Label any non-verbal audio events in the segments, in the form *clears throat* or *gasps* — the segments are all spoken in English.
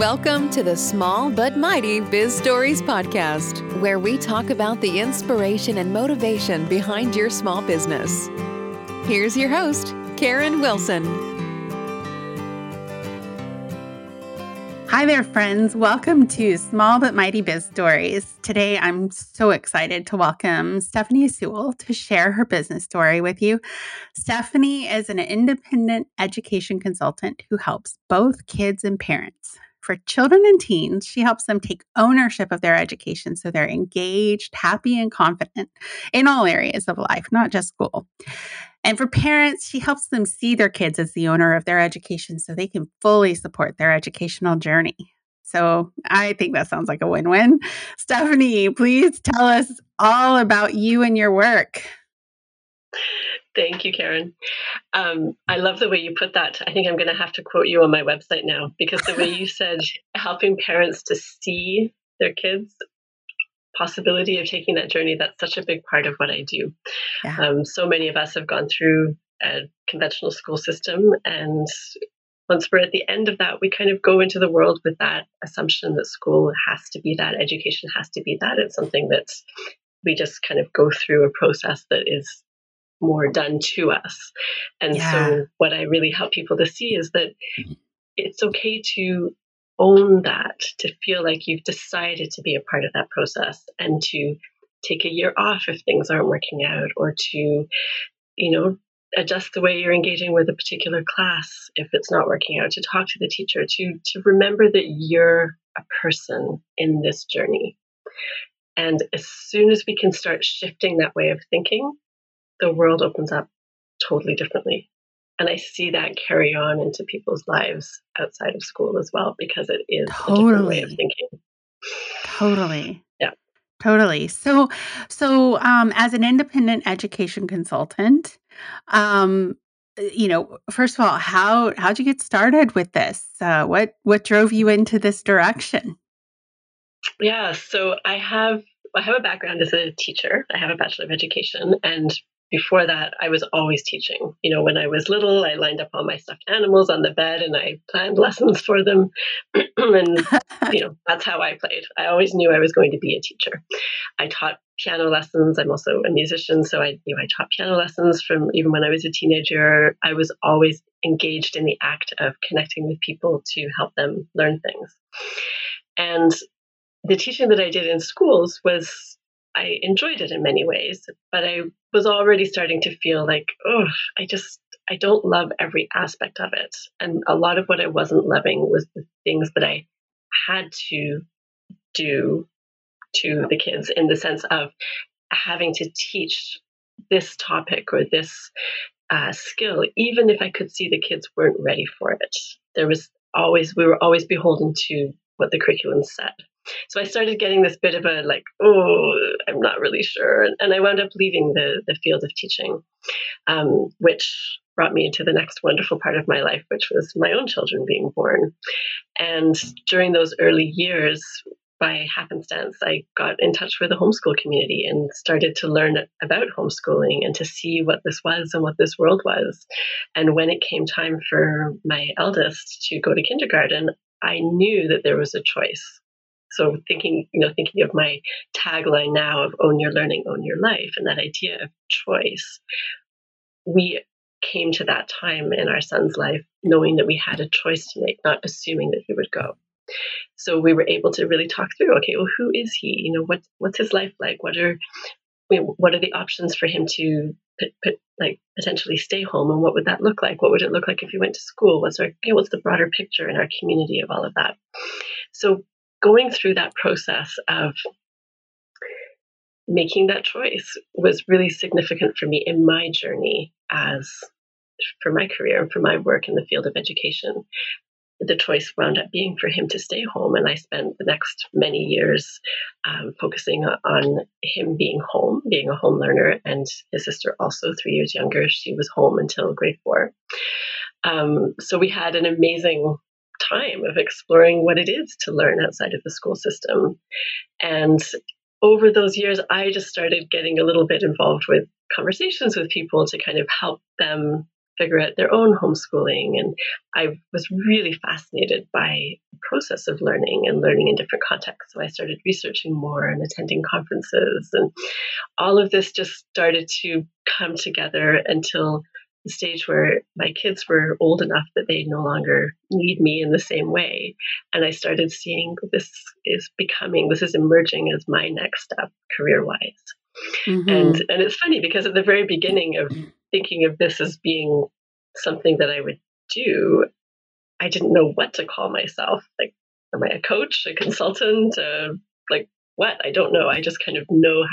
Welcome to the Small But Mighty Biz Stories podcast, where we talk about the inspiration and motivation behind your small business. Here's your host, Karen Wilson. Hi there, friends. Welcome to Small But Mighty Biz Stories. Today, I'm so excited to welcome Stephanie Sewell to share her business story with you. Stephanie is an independent education consultant who helps both kids and parents for children and teens, she helps them take ownership of their education so they're engaged, happy, and confident in all areas of life, not just school. And for parents, she helps them see their kids as the owner of their education so they can fully support their educational journey. So I think that sounds like a win win. Stephanie, please tell us all about you and your work. Thank you, Karen. Um, I love the way you put that. I think I'm going to have to quote you on my website now because the way you *laughs* said helping parents to see their kids possibility of taking that journey that's such a big part of what i do yeah. um, so many of us have gone through a conventional school system and once we're at the end of that we kind of go into the world with that assumption that school has to be that education has to be that it's something that we just kind of go through a process that is more done to us. And yeah. so, what I really help people to see is that mm-hmm. it's okay to own that, to feel like you've decided to be a part of that process and to take a year off if things aren't working out or to, you know, adjust the way you're engaging with a particular class if it's not working out to talk to the teacher to to remember that you're a person in this journey and as soon as we can start shifting that way of thinking the world opens up totally differently. And I see that carry on into people's lives outside of school as well because it is totally. a different way of thinking. Totally. Yeah. Totally. So so um as an independent education consultant, um you know, first of all, how how'd you get started with this? Uh, what what drove you into this direction? Yeah, so I have I have a background as a teacher. I have a bachelor of education, and before that, I was always teaching. You know, when I was little, I lined up all my stuffed animals on the bed and I planned lessons for them. *clears throat* and, *laughs* you know, that's how I played. I always knew I was going to be a teacher. I taught piano lessons. I'm also a musician, so I, you know, I taught piano lessons from even when I was a teenager. I was always engaged in the act of connecting with people to help them learn things. And the teaching that I did in schools was I enjoyed it in many ways, but I was already starting to feel like, oh, I just, I don't love every aspect of it. And a lot of what I wasn't loving was the things that I had to do to the kids in the sense of having to teach this topic or this uh, skill, even if I could see the kids weren't ready for it. There was always, we were always beholden to what the curriculum said. So I started getting this bit of a like, oh, I'm not really sure. And, I wound up leaving the, the field of teaching, um, which brought me into the next wonderful part of my life, which was my own children being born. And during those early years, by happenstance, I got in touch with the homeschool community and started to learn about homeschooling and to see what this was and what this world was. And when it came time for my eldest to go to kindergarten, I knew that there was a choice. So thinking, you know, thinking of my tagline now of own your learning, own your life, and that idea of choice, we came to that time in our son's life knowing that we had a choice to make, not assuming that he would go. So we were able to really talk through, okay, well, who is he? You know, what what's his life like? What are what are the options for him to put, put, like potentially stay home and what would that look like what would it look like if he went to school what's our you know, what's the broader picture in our community of all of that so going through that process of making that choice was really significant for me in my journey as for my career and for my work in the field of education the choice wound up being for him to stay home. And I spent the next many years um, focusing on him being home, being a home learner, and his sister, also three years younger, she was home until grade four. Um, so we had an amazing time of exploring what it is to learn outside of the school system. And over those years, I just started getting a little bit involved with conversations with people to kind of help them figure out their own homeschooling. And I was really fascinated by the process of learning and learning in different contexts. So I started researching more and attending conferences. And all of this just started to come together until the stage where my kids were old enough that they no longer need me in the same way. And I started seeing this is becoming, this is emerging as my next step career wise. Mm-hmm. And and it's funny because at the very beginning of thinking of this as being something that I would do, I didn't know what to call myself. Like, am I a coach, a consultant, uh, like what? I don't know. I just kind of know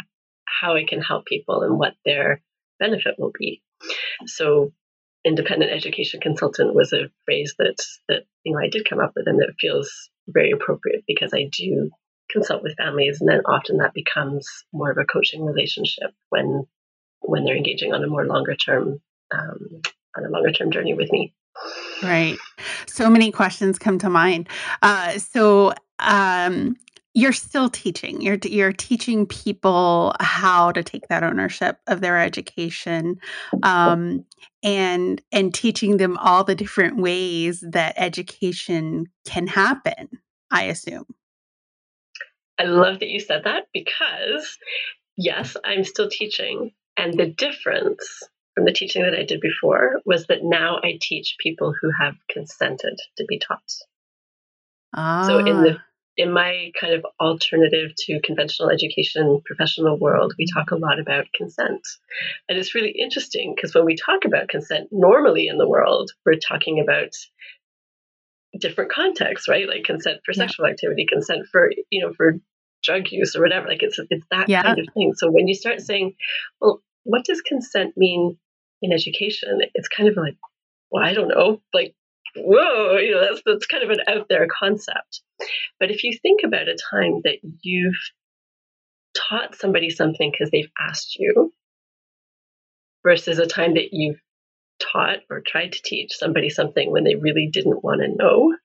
how I can help people and what their benefit will be. So, independent education consultant was a phrase that that you know I did come up with, and it feels very appropriate because I do consult with families, and then often that becomes more of a coaching relationship when when they're engaging on a more longer term um, on a longer term journey with me. Right. So many questions come to mind. Uh, so um, you're still teaching. You're you're teaching people how to take that ownership of their education, um, and and teaching them all the different ways that education can happen. I assume. I love that you said that because yes, I'm still teaching, and the difference from the teaching that I did before was that now I teach people who have consented to be taught. Ah. So in the ah. In my kind of alternative to conventional education professional world, we talk a lot about consent. And it's really interesting because when we talk about consent, normally in the world, we're talking about different contexts, right? Like consent for yeah. sexual activity, consent for, you know, for drug use or whatever. Like it's it's that yeah. kind of thing. So when you start saying, well, what does consent mean in education, it's kind of like, well, I don't know, like, whoa, you know, that's, that's kind of an out there concept. But if you think about a time that you've taught somebody something because they've asked you versus a time that you've taught or tried to teach somebody something when they really didn't want to know,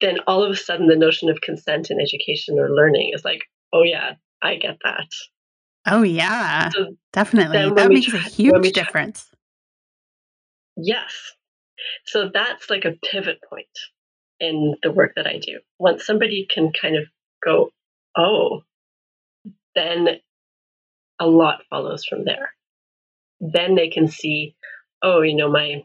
then all of a sudden the notion of consent in education or learning is like, oh yeah, I get that. Oh yeah, so definitely. That makes try, a huge difference. Yes. So that's like a pivot point in the work that I do. Once somebody can kind of go, oh, then a lot follows from there. Then they can see, oh, you know, my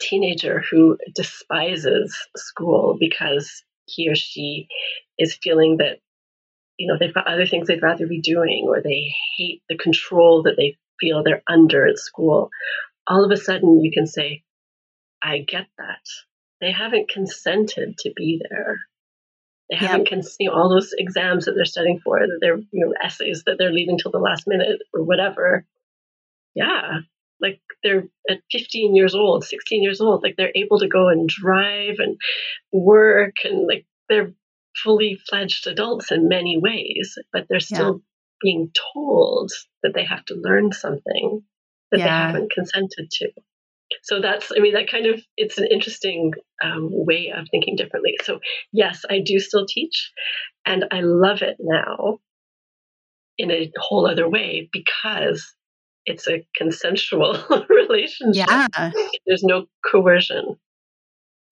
teenager who despises school because he or she is feeling that you know they've got other things they'd rather be doing or they hate the control that they feel they're under at school all of a sudden you can say i get that they haven't consented to be there they haven't consented you know, all those exams that they're studying for that they're you know essays that they're leaving till the last minute or whatever yeah like they're at 15 years old 16 years old like they're able to go and drive and work and like they're fully fledged adults in many ways, but they're still yeah. being told that they have to learn something that yeah. they haven't consented to. So that's, I mean, that kind of, it's an interesting um, way of thinking differently. So, yes, I do still teach, and I love it now in a whole other way because it's a consensual *laughs* relationship. Yeah. There's no coercion.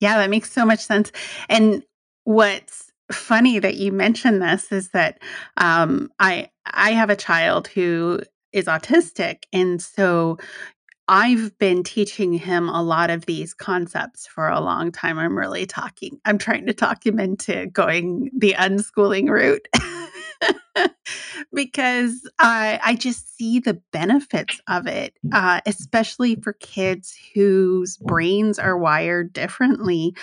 Yeah, that makes so much sense. And what's funny that you mentioned this is that um, I I have a child who is autistic, and so I've been teaching him a lot of these concepts for a long time. I'm really talking. I'm trying to talk him into going the unschooling route. *laughs* because I I just see the benefits of it, uh, especially for kids whose brains are wired differently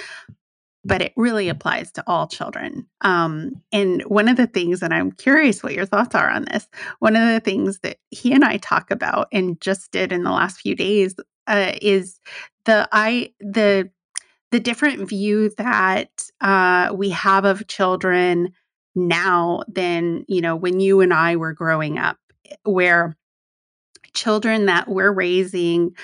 but it really applies to all children. Um, and one of the things that I'm curious what your thoughts are on this, one of the things that he and I talk about and just did in the last few days uh, is the I the the different view that uh, we have of children now than you know when you and I were growing up, where children that we're raising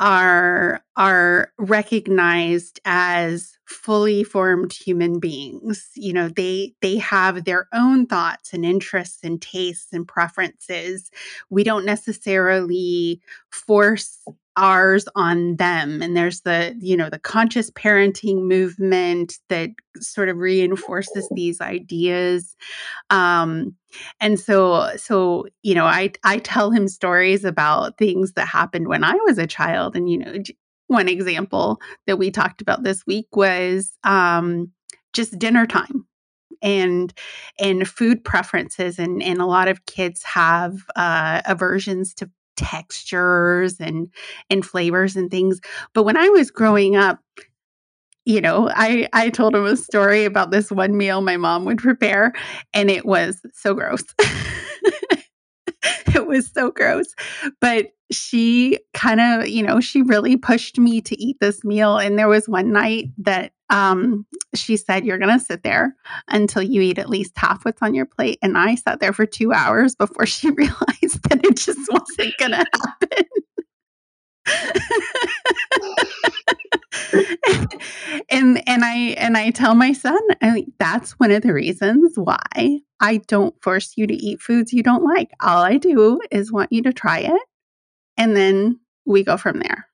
are are recognized as fully formed human beings. You know they they have their own thoughts and interests and tastes and preferences. We don't necessarily force ours on them. And there's the you know the conscious parenting movement that sort of reinforces these ideas. Um and so so you know i i tell him stories about things that happened when i was a child. And you know one example that we talked about this week was um just dinner time and and food preferences. And and a lot of kids have uh, aversions to textures and and flavors and things but when i was growing up you know i i told him a story about this one meal my mom would prepare and it was so gross *laughs* *laughs* it was so gross but she kind of you know she really pushed me to eat this meal and there was one night that um, she said, You're going to sit there until you eat at least half what's on your plate. And I sat there for two hours before she *laughs* realized that it just wasn't going to happen. *laughs* and and I and I tell my son, I mean, that's one of the reasons why I don't force you to eat foods you don't like. All I do is want you to try it, and then we go from there.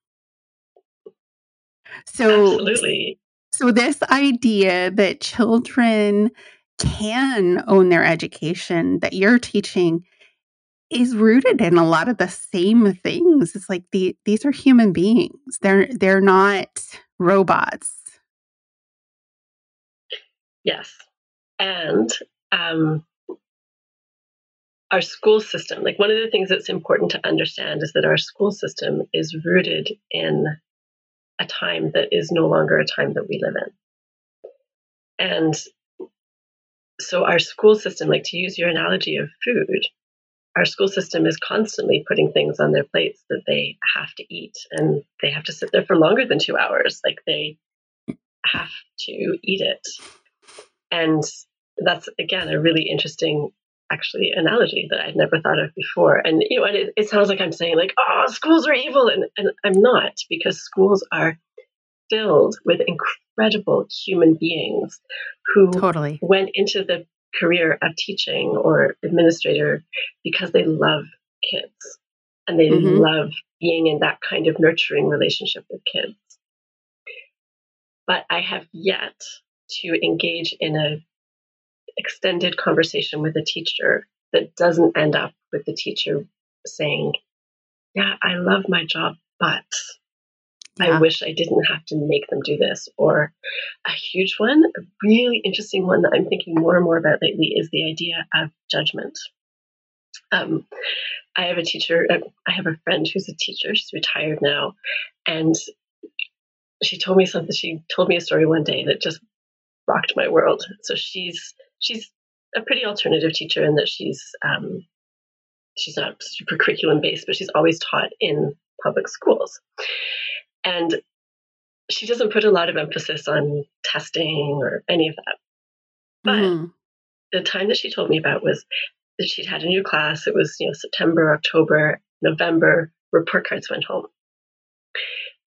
So Absolutely. So, this idea that children can own their education that you're teaching is rooted in a lot of the same things. It's like the, these are human beings. They're they're not robots. Yes, and um, our school system. Like one of the things that's important to understand is that our school system is rooted in a time that is no longer a time that we live in. And so, our school system, like to use your analogy of food, our school system is constantly putting things on their plates that they have to eat and they have to sit there for longer than two hours. Like they have to eat it. And that's, again, a really interesting actually analogy that I'd never thought of before. And you know, and it, it sounds like I'm saying like, oh, schools are evil, and, and I'm not because schools are filled with incredible human beings who totally went into the career of teaching or administrator because they love kids and they mm-hmm. love being in that kind of nurturing relationship with kids. But I have yet to engage in a extended conversation with a teacher that doesn't end up with the teacher saying, Yeah, I love my job, but yeah. I wish I didn't have to make them do this. Or a huge one, a really interesting one that I'm thinking more and more about lately is the idea of judgment. Um, I have a teacher, uh, I have a friend who's a teacher, she's retired now, and she told me something. She told me a story one day that just rocked my world. So she's she's a pretty alternative teacher in that she's um, she's not super curriculum based, but she's always taught in public schools, and she doesn't put a lot of emphasis on testing or any of that. But mm. the time that she told me about was that she'd had a new class. It was you know September, October, November. Report cards went home.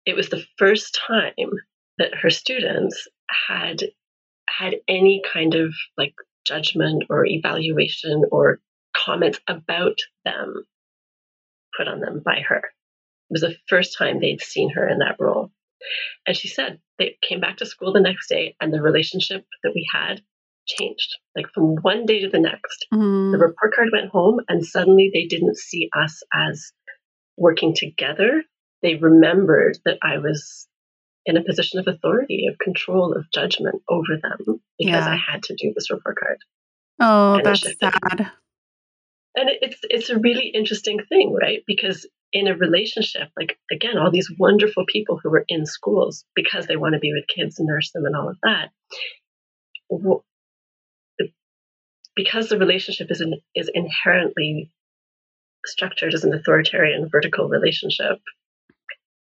It was the first time that her students had had any kind of like judgment or evaluation or comments about them put on them by her. It was the first time they'd seen her in that role. And she said they came back to school the next day and the relationship that we had changed. Like from one day to the next, mm. the report card went home and suddenly they didn't see us as working together. They remembered that I was in a position of authority, of control, of judgment over them because yeah. I had to do this report card. Oh, and that's sad. And it's it's a really interesting thing, right? Because in a relationship, like again, all these wonderful people who were in schools because they want to be with kids and nurse them and all of that. Because the relationship is in, is inherently structured as an authoritarian vertical relationship,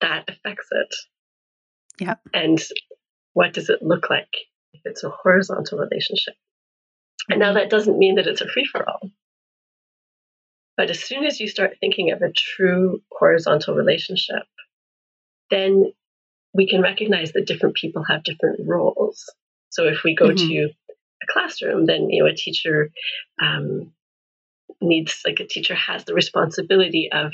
that affects it yeah. And what does it look like if it's a horizontal relationship? And now that doesn't mean that it's a free for all. But as soon as you start thinking of a true horizontal relationship, then we can recognize that different people have different roles. So if we go mm-hmm. to a classroom, then you know a teacher um, needs like a teacher has the responsibility of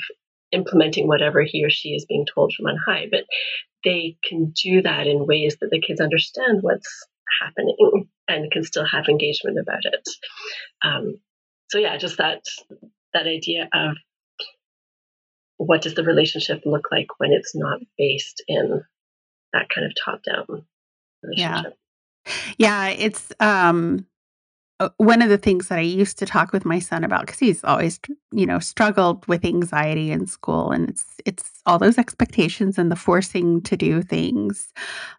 implementing whatever he or she is being told from on high, but they can do that in ways that the kids understand what's happening and can still have engagement about it. Um, so yeah, just that that idea of what does the relationship look like when it's not based in that kind of top down relationship. Yeah. Yeah, it's um one of the things that I used to talk with my son about because he's always, you know, struggled with anxiety in school, and it's it's all those expectations and the forcing to do things,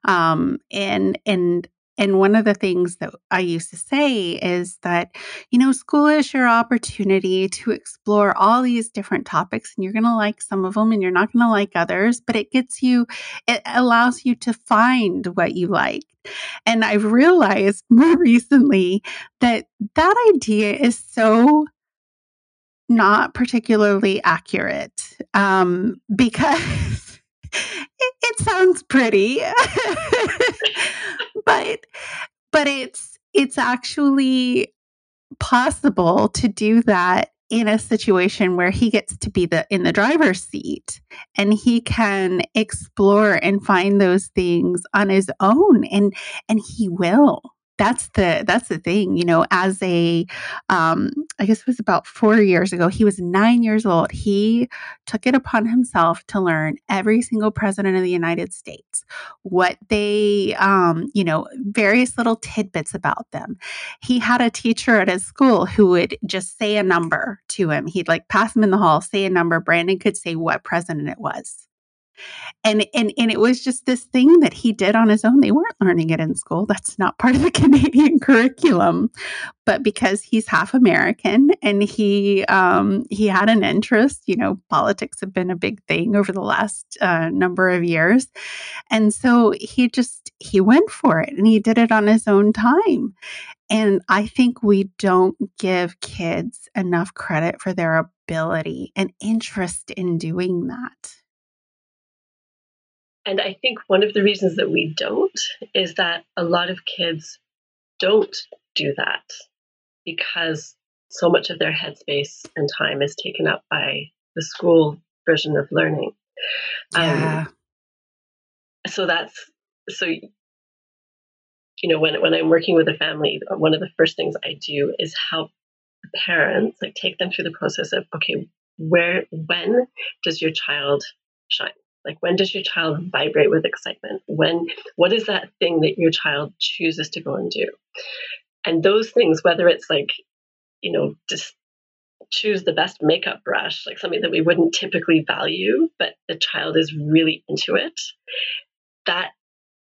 um, and and and one of the things that I used to say is that, you know, school is your opportunity to explore all these different topics, and you're going to like some of them and you're not going to like others, but it gets you, it allows you to find what you like. And I've realized more *laughs* recently that that idea is so not particularly accurate um, because *laughs* it, it sounds pretty. *laughs* but but it's it's actually possible to do that in a situation where he gets to be the in the driver's seat and he can explore and find those things on his own and and he will that's the that's the thing you know as a um i guess it was about four years ago he was nine years old he took it upon himself to learn every single president of the united states what they um you know various little tidbits about them. He had a teacher at his school who would just say a number to him. He'd like pass him in the hall say a number brandon could say what president it was and and and it was just this thing that he did on his own. They weren't learning it in school. That's not part of the *laughs* canadian curriculum. But because he's half american and he um, he had an interest you know politics have been a big thing over the last uh, number of years. And so he just he went for it and he did it on his own time. And i think we don't give kids enough credit for their ability and interest in doing that and I think one of the reasons that we don't is that a lot of kids don't do that because so much of their headspace and time is taken up by the school version of learning. Yeah. Um, so that's so you know when when I'm working with a family, one of the first things I do is help the parents like take them through the process of okay, where when does your child shine? Like when does your child vibrate with excitement? When what is that thing that your child chooses to go and do? And those things, whether it's like, you know, just choose the best makeup brush, like something that we wouldn't typically value, but the child is really into it, that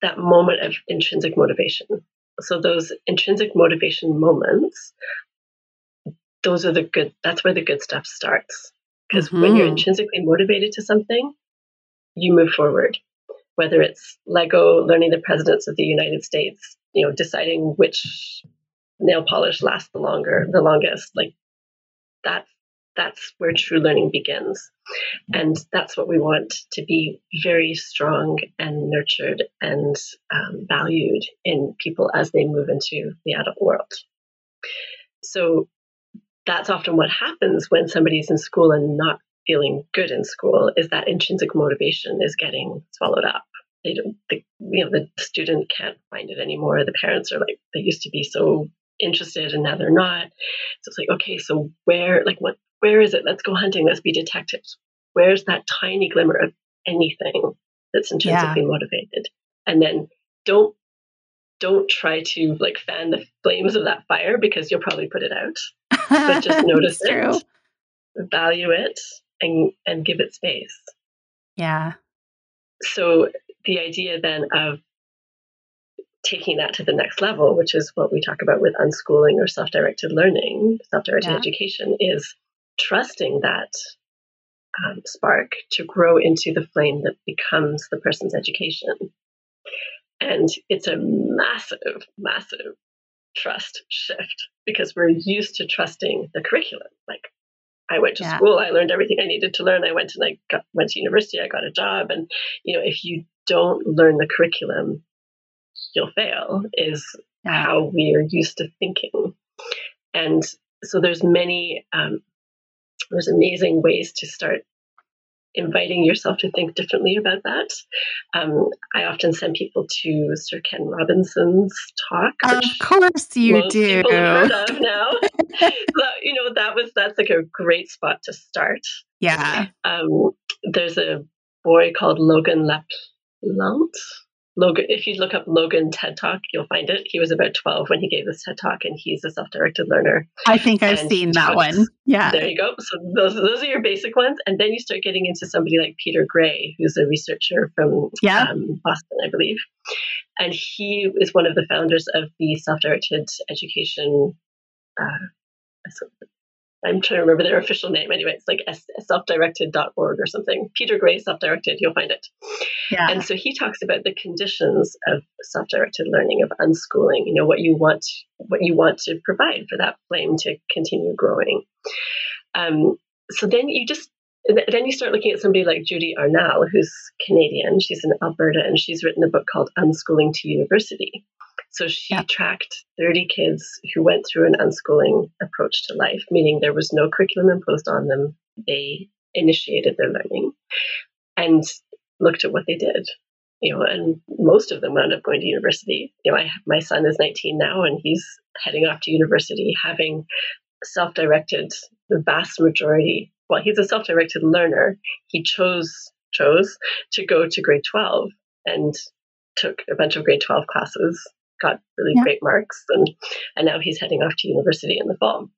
that moment of intrinsic motivation. So those intrinsic motivation moments, those are the good that's where the good stuff starts. Because mm-hmm. when you're mm-hmm. intrinsically motivated to something, you move forward. Whether it's Lego learning the presidents of the United States, you know, deciding which nail polish lasts the longer, the longest, like that's that's where true learning begins. And that's what we want to be very strong and nurtured and um, valued in people as they move into the adult world. So that's often what happens when somebody's in school and not feeling good in school is that intrinsic motivation is getting swallowed up. They don't, the, you know, the student can't find it anymore. The parents are like, they used to be so interested and now they're not. So it's like, okay, so where, like, what, where is it? Let's go hunting. Let's be detectives. Where's that tiny glimmer of anything that's intrinsically yeah. motivated? And then don't, don't try to like fan the flames of that fire because you'll probably put it out. But just *laughs* notice it, value it, and and give it space. Yeah. So the idea then of taking that to the next level, which is what we talk about with unschooling or self-directed learning, self-directed yeah. education, is trusting that um, spark to grow into the flame that becomes the person's education. And it's a massive, massive trust shift because we're used to trusting the curriculum. Like I went to yeah. school. I learned everything I needed to learn. I went and I got, went to university. I got a job. And you know, if you don't learn the curriculum, you'll fail. Is yeah. how we are used to thinking. And so there's many um, there's amazing ways to start inviting yourself to think differently about that. Um, I often send people to Sir Ken Robinson's talk. Of course, you do. Heard of *laughs* now. so, you know that was that's like a great spot to start. Yeah. Um, there's a boy called Logan LaPlante Logan, if you look up Logan TED Talk, you'll find it. He was about 12 when he gave this TED Talk, and he's a self directed learner. I think I've seen that one. Yeah. There you go. So, those, those are your basic ones. And then you start getting into somebody like Peter Gray, who's a researcher from yeah. um, Boston, I believe. And he is one of the founders of the self directed education. Uh, I'm trying to remember their official name. Anyway, it's like selfdirected.org or something. Peter Gray, self-directed. You'll find it. Yeah. And so he talks about the conditions of self-directed learning, of unschooling. You know what you want, what you want to provide for that flame to continue growing. Um, so then you just then you start looking at somebody like Judy Arnall, who's Canadian. She's in Alberta, and she's written a book called Unschooling to University. So she yeah. tracked 30 kids who went through an unschooling approach to life, meaning there was no curriculum imposed on them. They initiated their learning and looked at what they did. You know, and most of them wound up going to university. You know, I my son is 19 now, and he's heading off to university, having self-directed the vast majority. Well, he's a self-directed learner. He chose chose to go to grade 12 and took a bunch of grade 12 classes got really yeah. great marks, and and now he's heading off to university in the fall.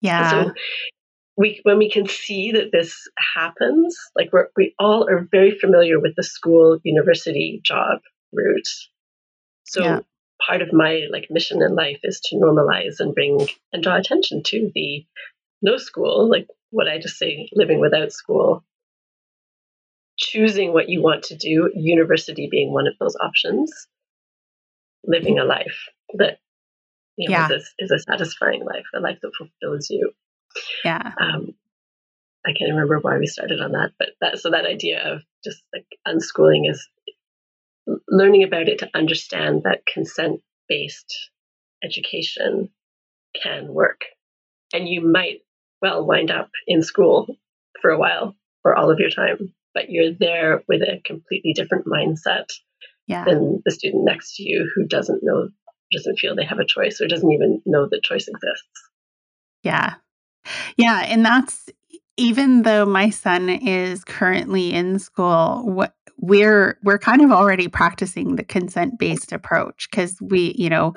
Yeah. So we when we can see that this happens, like we're, we all are very familiar with the school university job route. So yeah. part of my like mission in life is to normalize and bring and draw attention to the no school, like what I just say, living without school, choosing what you want to do, university being one of those options, living a life that you know, yeah. is, a, is a satisfying life, a life that fulfills you. Yeah. Um, I can't remember why we started on that, but that so that idea of just like unschooling is learning about it to understand that consent based education can work. And you might well wind up in school for a while or all of your time, but you're there with a completely different mindset yeah. than the student next to you who doesn't know, doesn't feel they have a choice or doesn't even know that choice exists. Yeah. Yeah. And that's even though my son is currently in school, what we're we're kind of already practicing the consent based approach because we you know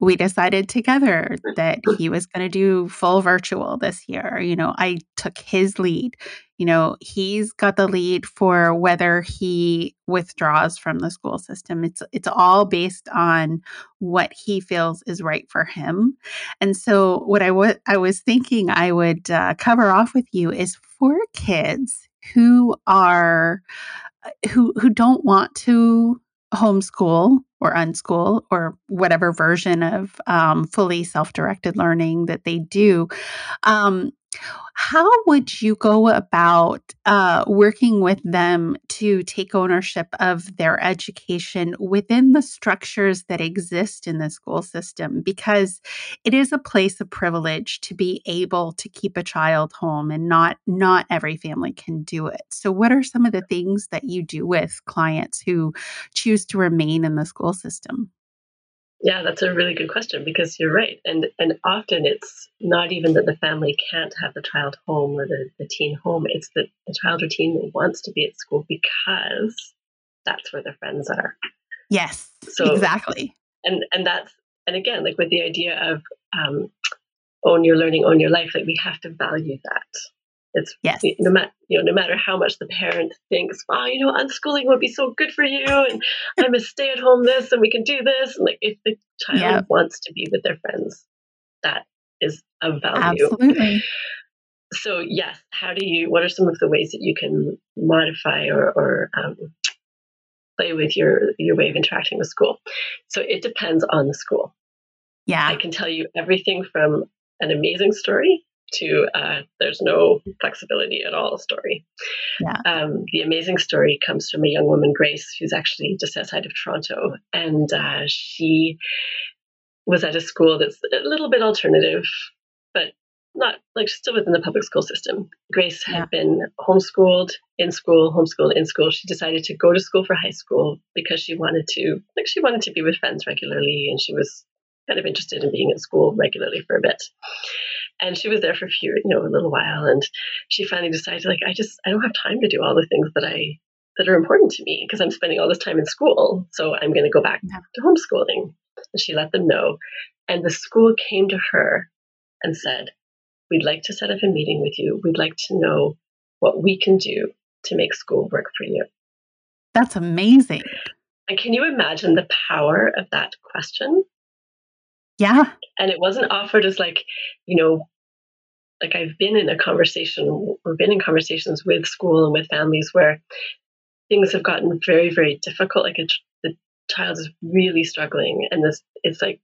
we decided together that he was going to do full virtual this year you know i took his lead you know, he's got the lead for whether he withdraws from the school system. It's it's all based on what he feels is right for him. And so, what I w- I was I was thinking I would uh, cover off with you is for kids who are who who don't want to homeschool or unschool or whatever version of um, fully self-directed learning that they do um, how would you go about uh, working with them to take ownership of their education within the structures that exist in the school system? Because it is a place of privilege to be able to keep a child home, and not not every family can do it. So, what are some of the things that you do with clients who choose to remain in the school system? Yeah, that's a really good question because you're right. And and often it's not even that the family can't have the child home or the, the teen home. It's that the child or teen wants to be at school because that's where their friends are. Yes. So exactly. And and that's and again, like with the idea of um, own your learning, own your life, like we have to value that. It's yes. no matter you know, no matter how much the parent thinks, wow, you know, unschooling would be so good for you, and *laughs* I'm a stay at home this, and we can do this. And like, if the child yep. wants to be with their friends, that is of value. Absolutely. So yes, how do you? What are some of the ways that you can modify or, or um, play with your your way of interacting with school? So it depends on the school. Yeah, I can tell you everything from an amazing story to uh, there's no flexibility at all story. Yeah. Um, the amazing story comes from a young woman, Grace, who's actually just outside of Toronto. And uh, she was at a school that's a little bit alternative, but not like still within the public school system. Grace had yeah. been homeschooled in school, homeschooled in school. She decided to go to school for high school because she wanted to, like, she wanted to be with friends regularly, and she was kind of interested in being at school regularly for a bit. And she was there for a few, you know, a little while, and she finally decided, like, I just, I don't have time to do all the things that I that are important to me because I'm spending all this time in school. So I'm going to go back to homeschooling. And she let them know. And the school came to her and said, We'd like to set up a meeting with you. We'd like to know what we can do to make school work for you. That's amazing. And can you imagine the power of that question? Yeah. And it wasn't offered as like, you know, like I've been in a conversation or been in conversations with school and with families where things have gotten very, very difficult. Like the child is really struggling, and this it's like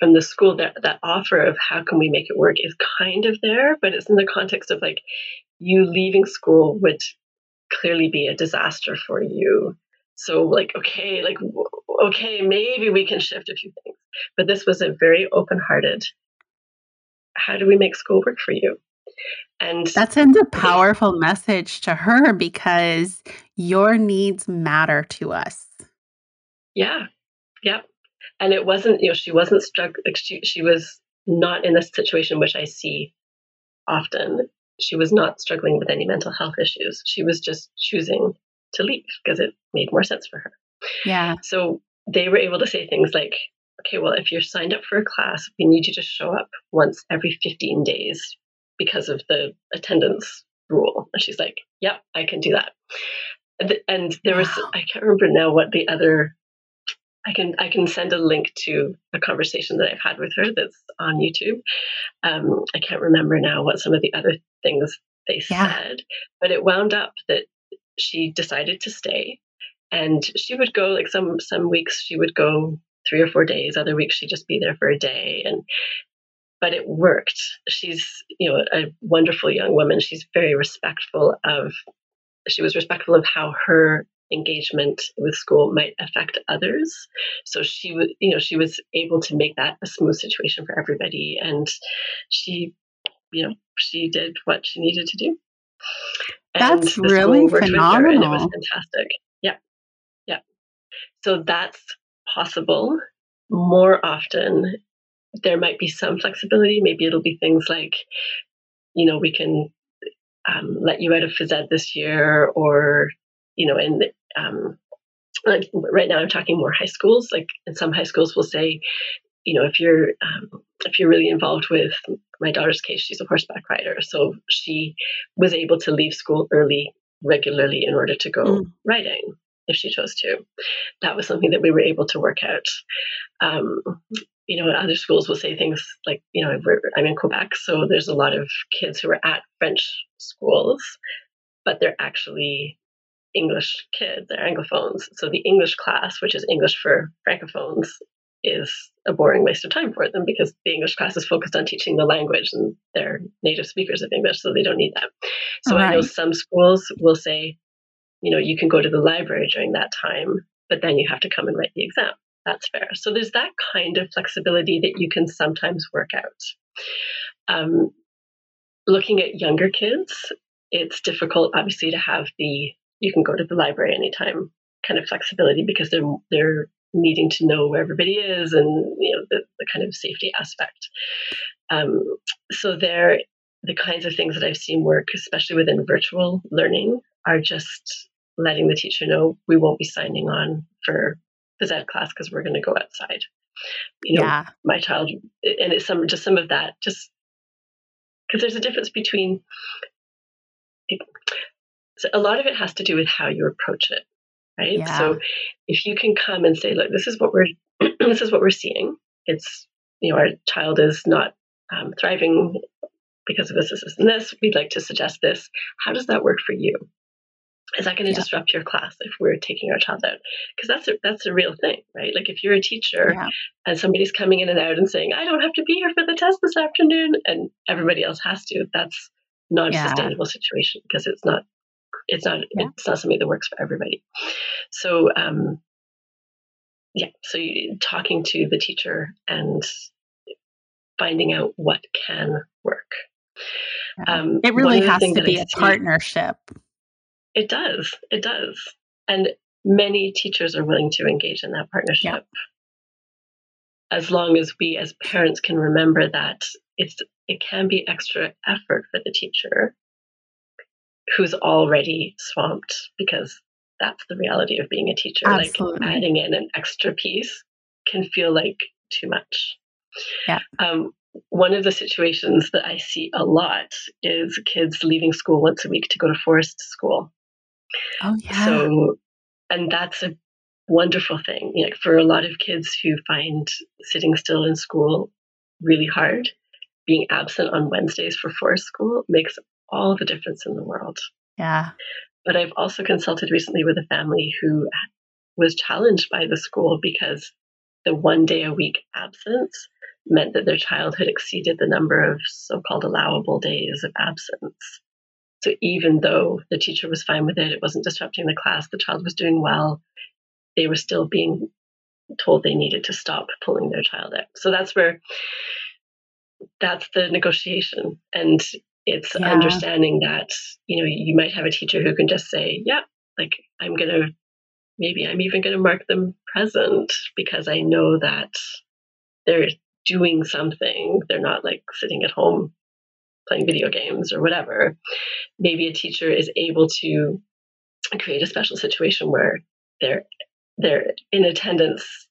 from the school that that offer of how can we make it work is kind of there, but it's in the context of like you leaving school would clearly be a disaster for you. So like okay, like okay, maybe we can shift a few things. But this was a very open-hearted how do we make school work for you? And that sends a powerful message to her because your needs matter to us. Yeah. Yep. And it wasn't, you know, she wasn't struck, like she, she was not in this situation, which I see often. She was not struggling with any mental health issues. She was just choosing to leave because it made more sense for her. Yeah. So they were able to say things like, okay, well, if you're signed up for a class, we need you to show up once every 15 days because of the attendance rule. And she's like, yep, I can do that. And, there was, I can't remember now what the other, I can, I can send a link to a conversation that I've had with her that's on YouTube. Um, I can't remember now what some of the other things they yeah. said, but it wound up that she decided to stay and she would go like some some weeks she would go three or four days other weeks she'd just be there for a day and but it worked. She's, you know, a wonderful young woman. She's very respectful of, she was respectful of how her engagement with school might affect others. So she was, you know, she was able to make that a smooth situation for everybody. And she, you know, she did what she needed to do. And that's really phenomenal. and it was fantastic. So that's possible more often there might be some flexibility. Maybe it'll be things like, you know, we can um, let you out of phys ed this year, or you know, and um, like right now I'm talking more high schools. Like in some high schools, will say, you know, if you're um, if you're really involved with my daughter's case, she's a horseback rider, so she was able to leave school early regularly in order to go mm. riding if she chose to. That was something that we were able to work out. Um, you know, other schools will say things like, you know, I'm in Quebec, so there's a lot of kids who are at French schools, but they're actually English kids, they're Anglophones. So the English class, which is English for Francophones, is a boring waste of time for them because the English class is focused on teaching the language and they're native speakers of English, so they don't need that. So right. I know some schools will say, you know, you can go to the library during that time, but then you have to come and write the exam that's fair. So there's that kind of flexibility that you can sometimes work out. Um, looking at younger kids, it's difficult, obviously, to have the you can go to the library anytime kind of flexibility because they're they're needing to know where everybody is and you know the, the kind of safety aspect. Um, so there, the kinds of things that I've seen work, especially within virtual learning, are just letting the teacher know we won't be signing on for the ed class because we're going to go outside. You know, yeah. my child, and it's some just some of that, just because there's a difference between. It, so a lot of it has to do with how you approach it, right? Yeah. So if you can come and say, "Look, this is what we're *clears throat* this is what we're seeing. It's you know our child is not um, thriving because of this, this, this, and this. We'd like to suggest this. How does that work for you? Is that going to yeah. disrupt your class if we're taking our child out because that's a, that's a real thing right like if you're a teacher yeah. and somebody's coming in and out and saying i don't have to be here for the test this afternoon and everybody else has to that's not yeah. a sustainable situation because it's not it's not it's not something that works for everybody so um yeah so you, talking to the teacher and finding out what can work. Um, it really has to be a partnership. It does. It does. And many teachers are willing to engage in that partnership. As long as we as parents can remember that it's it can be extra effort for the teacher who's already swamped because that's the reality of being a teacher. Absolutely. Like adding in an extra piece can feel like too much. Yeah. Um, one of the situations that I see a lot is kids leaving school once a week to go to forest school. Oh yeah. So, and that's a wonderful thing. Like for a lot of kids who find sitting still in school really hard, being absent on Wednesdays for forest school makes all the difference in the world. Yeah. But I've also consulted recently with a family who was challenged by the school because the one day a week absence meant that their child had exceeded the number of so called allowable days of absence. So even though the teacher was fine with it, it wasn't disrupting the class, the child was doing well, they were still being told they needed to stop pulling their child out. So that's where that's the negotiation. And it's yeah. understanding that, you know, you might have a teacher who can just say, yeah, like I'm going to, maybe I'm even going to mark them present because I know that they're doing something. They're not like sitting at home playing video games or whatever. Maybe a teacher is able to create a special situation where they're they're in attendance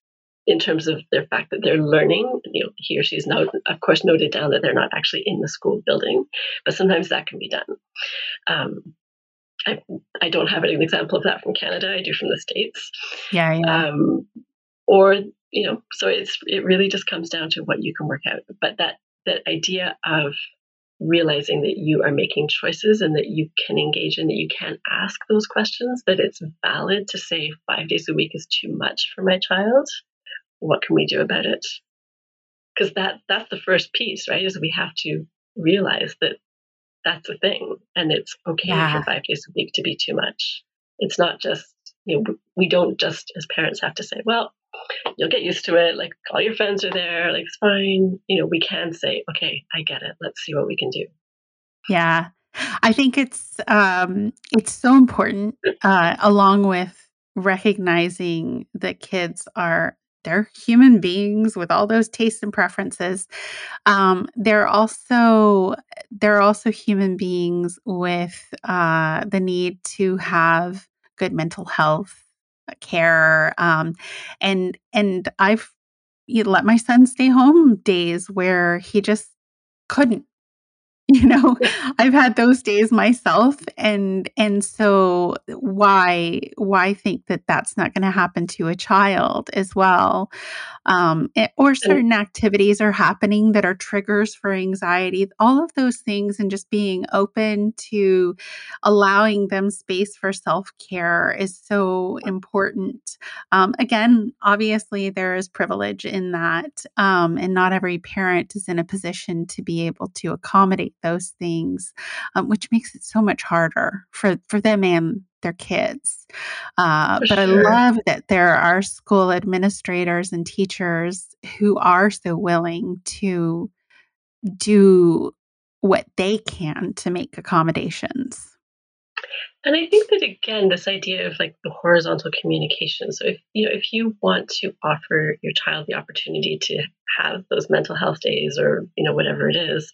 in terms of their fact that they're learning. You know, he or she's now, of course, noted down that they're not actually in the school building, but sometimes that can be done. Um, I, I don't have an example of that from Canada. I do from the states. Yeah, yeah. Um, or you know, so it's it really just comes down to what you can work out. But that that idea of realizing that you are making choices and that you can engage and that you can ask those questions, that it's valid to say five days a week is too much for my child what can we do about it? Because that that's the first piece, right? Is we have to realize that that's a thing, and it's okay yeah. for five days a week to be too much. It's not just you know we don't just as parents have to say, well, you'll get used to it. Like all your friends are there, like it's fine. You know, we can say, okay, I get it. Let's see what we can do. Yeah, I think it's um, it's so important, uh, along with recognizing that kids are they're human beings with all those tastes and preferences. Um, they're also they're also human beings with uh, the need to have good mental health care, um, and and I've let my son stay home days where he just couldn't *laughs* you know? I've had those days myself and and so why why think that that's not going to happen to a child as well um, it, or certain activities are happening that are triggers for anxiety all of those things and just being open to allowing them space for self-care is so important. Um, again obviously there is privilege in that um, and not every parent is in a position to be able to accommodate those things, um, which makes it so much harder for, for them and their kids. Uh, but sure. I love that there are school administrators and teachers who are so willing to do what they can to make accommodations. And I think that again, this idea of like the horizontal communication. So if you know, if you want to offer your child the opportunity to have those mental health days or you know whatever it is,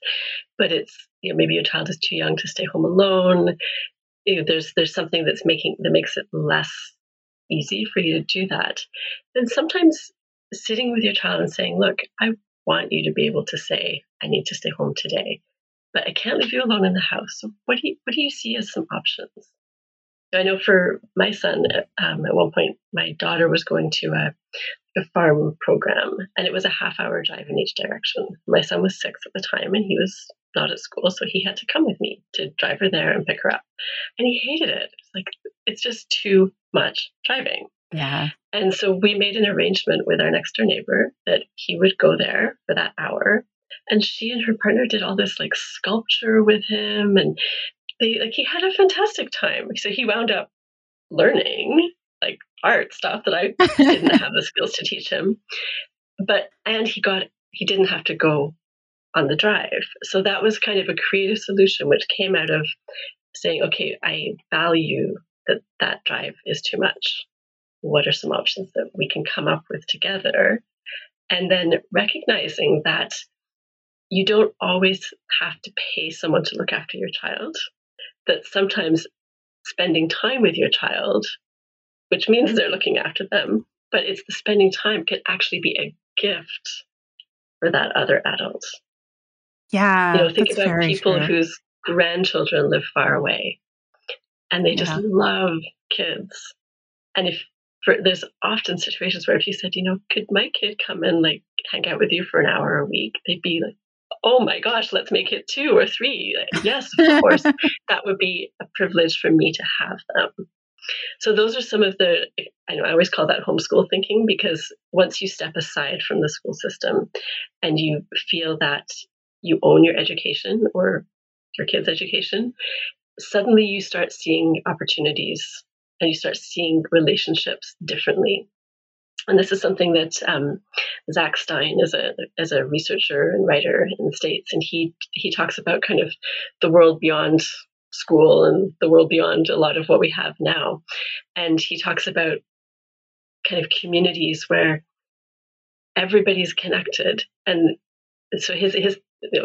but it's you know maybe your child is too young to stay home alone. You know, there's there's something that's making that makes it less easy for you to do that. Then sometimes sitting with your child and saying, "Look, I want you to be able to say, I need to stay home today." But I can't leave you alone in the house. So what do you what do you see as some options? I know for my son, um, at one point, my daughter was going to a, a farm program, and it was a half hour drive in each direction. My son was six at the time, and he was not at school, so he had to come with me to drive her there and pick her up. And he hated it. It's like, it's just too much driving. Yeah. And so we made an arrangement with our next door neighbor that he would go there for that hour. And she and her partner did all this like sculpture with him and they like he had a fantastic time. So he wound up learning like art stuff that I *laughs* didn't have the skills to teach him. But and he got he didn't have to go on the drive. So that was kind of a creative solution, which came out of saying, okay, I value that that drive is too much. What are some options that we can come up with together? And then recognizing that you don't always have to pay someone to look after your child, that sometimes spending time with your child, which means mm-hmm. they're looking after them, but it's the spending time can actually be a gift for that other adult. Yeah. You know, think about people true. whose grandchildren live far away and they just yeah. love kids. And if for, there's often situations where if you said, you know, could my kid come and like hang out with you for an hour a week, they'd be like, oh my gosh, let's make it two or three. Yes, of course, *laughs* that would be a privilege for me to have them. So those are some of the I know I always call that homeschool thinking because once you step aside from the school system and you feel that you own your education or your kids' education, suddenly you start seeing opportunities and you start seeing relationships differently. And this is something that um, Zak Stein is a as a researcher and writer in the states, and he he talks about kind of the world beyond school and the world beyond a lot of what we have now. And he talks about kind of communities where everybody's connected. And so his his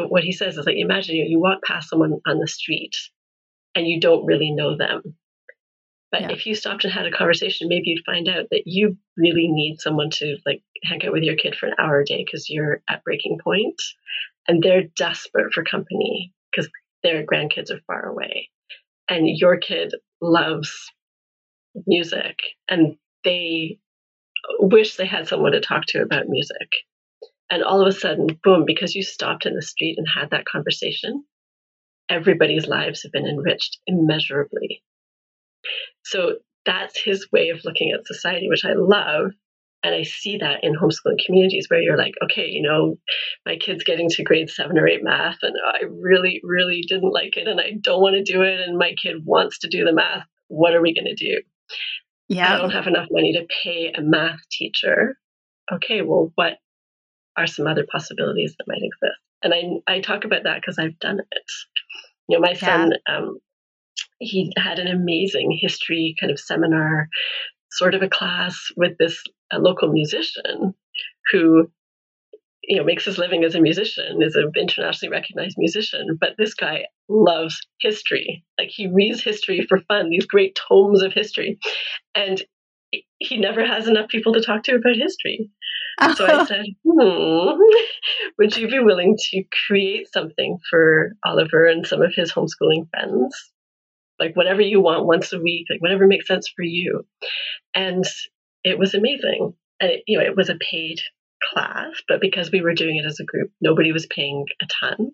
what he says is like imagine you, you walk past someone on the street and you don't really know them. But yeah. if you stopped and had a conversation, maybe you'd find out that you really need someone to like hang out with your kid for an hour a day because you're at breaking point and they're desperate for company because their grandkids are far away and your kid loves music and they uh, wish they had someone to talk to about music. And all of a sudden, boom, because you stopped in the street and had that conversation, everybody's lives have been enriched immeasurably. So that's his way of looking at society, which I love. And I see that in homeschooling communities where you're like, okay, you know, my kid's getting to grade seven or eight math, and I really, really didn't like it, and I don't want to do it, and my kid wants to do the math. What are we going to do? Yeah. I don't have enough money to pay a math teacher. Okay, well, what are some other possibilities that might exist? And I, I talk about that because I've done it. You know, my son, um, he had an amazing history kind of seminar sort of a class with this a local musician who you know makes his living as a musician is an internationally recognized musician but this guy loves history like he reads history for fun these great tomes of history and he never has enough people to talk to about history so i said hmm *laughs* would you be willing to create something for oliver and some of his homeschooling friends like whatever you want once a week, like whatever makes sense for you. And it was amazing. And it, you know, it was a paid class, but because we were doing it as a group, nobody was paying a ton.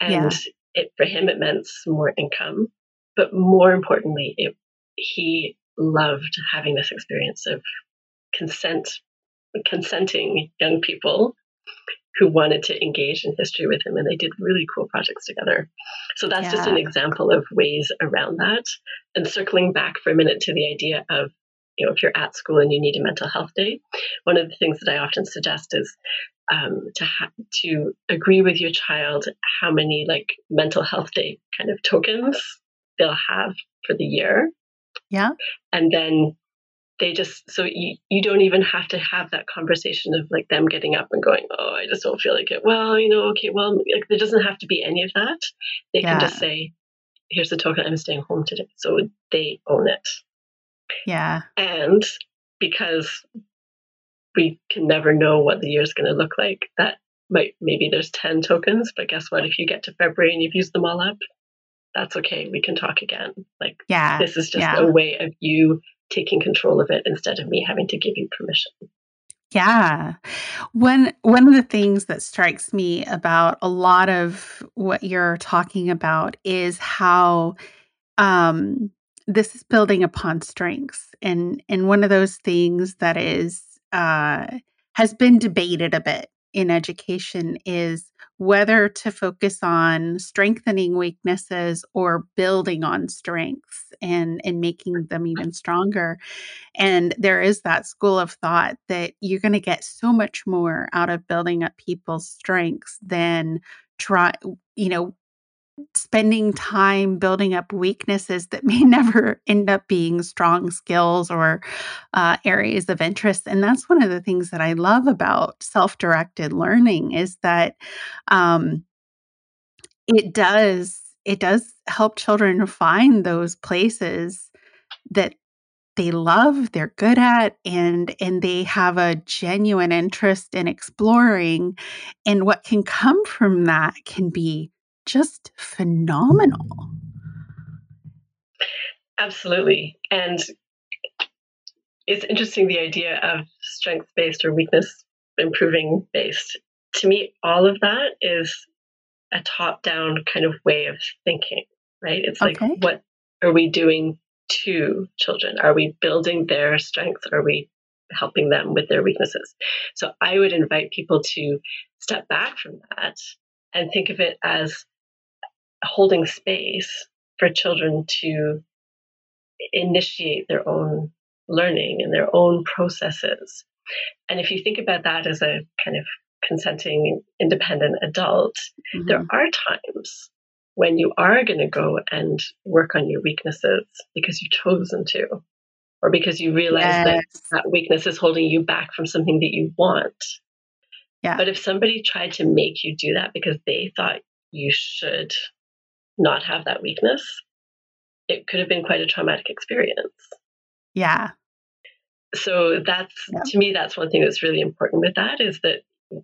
And yeah. it for him it meant more income. But more importantly, it he loved having this experience of consent consenting young people who wanted to engage in history with him and they did really cool projects together. So that's yeah. just an example of ways around that. And circling back for a minute to the idea of, you know, if you're at school and you need a mental health day, one of the things that I often suggest is um, to ha- to agree with your child how many like mental health day kind of tokens they'll have for the year. Yeah. And then they just so you, you don't even have to have that conversation of like them getting up and going oh i just don't feel like it. Well you know okay well like there doesn't have to be any of that. They yeah. can just say here's the token i'm staying home today. So they own it. Yeah. And because we can never know what the year is going to look like that might maybe there's 10 tokens but guess what? If you get to february and you've used them all up that's okay. We can talk again. Like yeah. this is just yeah. a way of you taking control of it instead of me having to give you permission. Yeah. One one of the things that strikes me about a lot of what you're talking about is how um this is building upon strengths and and one of those things that is uh has been debated a bit in education is whether to focus on strengthening weaknesses or building on strengths and and making them even stronger. And there is that school of thought that you're going to get so much more out of building up people's strengths than try you know spending time building up weaknesses that *laughs* may never end up being strong skills or uh, areas of interest and that's one of the things that i love about self-directed learning is that um, it does it does help children find those places that they love they're good at and and they have a genuine interest in exploring and what can come from that can be just phenomenal. Absolutely. And it's interesting the idea of strength based or weakness improving based. To me, all of that is a top down kind of way of thinking, right? It's like, okay. what are we doing to children? Are we building their strengths? Are we helping them with their weaknesses? So I would invite people to step back from that and think of it as holding space for children to initiate their own learning and their own processes. And if you think about that as a kind of consenting, independent adult, mm-hmm. there are times when you are going to go and work on your weaknesses because you've chosen to, or because you realize yes. that that weakness is holding you back from something that you want. Yeah. But if somebody tried to make you do that because they thought you should not have that weakness, it could have been quite a traumatic experience. Yeah. So that's yeah. to me, that's one thing that's really important with that is that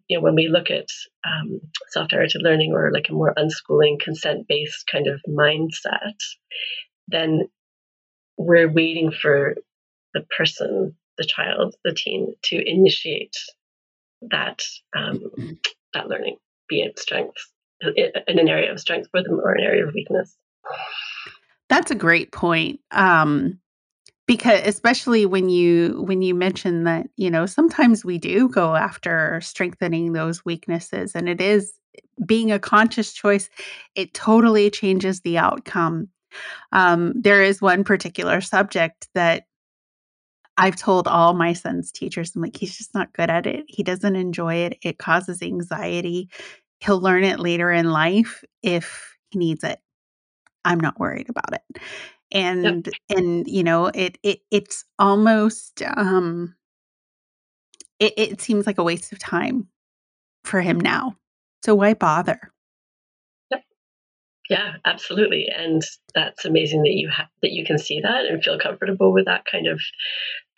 you know when we look at um, self-directed learning or like a more unschooling, consent-based kind of mindset, then we're waiting for the person, the child, the teen to initiate that um, that learning, be it strengths in an area of strength for them or an area of weakness. That's a great point. Um, because especially when you when you mention that you know sometimes we do go after strengthening those weaknesses and it is being a conscious choice it totally changes the outcome um, there is one particular subject that I've told all my son's teachers, I'm like, he's just not good at it. He doesn't enjoy it. It causes anxiety. He'll learn it later in life if he needs it. I'm not worried about it. And yep. and you know, it it it's almost um it, it seems like a waste of time for him now. So why bother? Yep. Yeah, absolutely. And that's amazing that you have that you can see that and feel comfortable with that kind of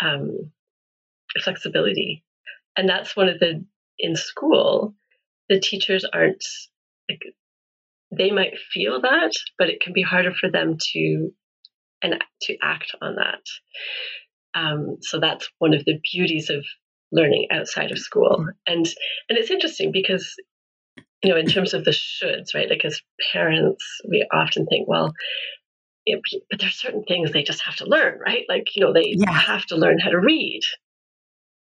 um, flexibility. And that's one of the in school the teachers aren't like they might feel that, but it can be harder for them to and to act on that. Um, so that's one of the beauties of learning outside of school, and and it's interesting because you know in terms of the shoulds, right? Like as parents, we often think, well, it, but there's certain things they just have to learn, right? Like you know they yeah. have to learn how to read.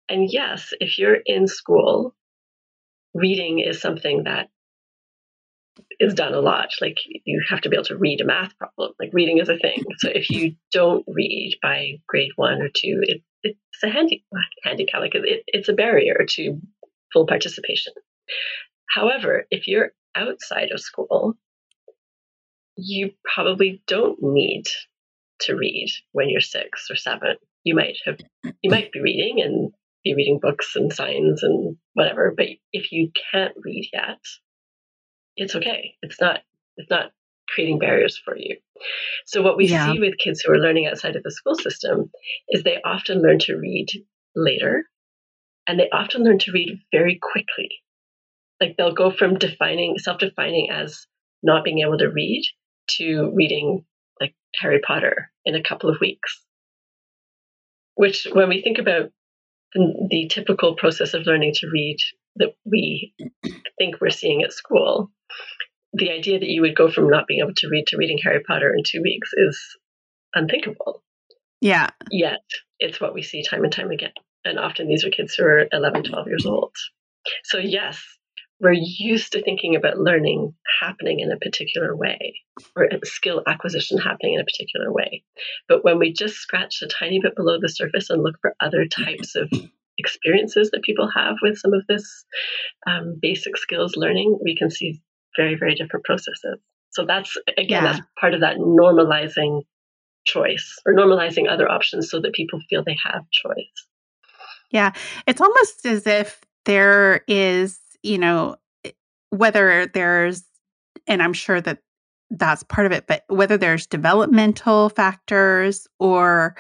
And yes, if you're in school reading is something that is done a lot. Like you have to be able to read a math problem. Like reading is a thing. So if you don't read by grade one or two, it, it's a handy, handicap. Like it, it's a barrier to full participation. However, if you're outside of school, you probably don't need to read when you're six or seven. You might have, you might be reading and be reading books and signs and whatever. But if you can't read yet, it's okay. It's not it's not creating barriers for you. So what we yeah. see with kids who are learning outside of the school system is they often learn to read later and they often learn to read very quickly. Like they'll go from defining self-defining as not being able to read to reading like Harry Potter in a couple of weeks. Which when we think about the, the typical process of learning to read that we think we're seeing at school, the idea that you would go from not being able to read to reading Harry Potter in two weeks is unthinkable. Yeah. Yet it's what we see time and time again. And often these are kids who are 11, 12 years old. So, yes, we're used to thinking about learning happening in a particular way or skill acquisition happening in a particular way. But when we just scratch a tiny bit below the surface and look for other types of experiences that people have with some of this um, basic skills learning, we can see very, very different processes. So that's, again, yeah. that's part of that normalizing choice or normalizing other options so that people feel they have choice. Yeah. It's almost as if there is, you know, whether there's, and I'm sure that that's part of it, but whether there's developmental factors or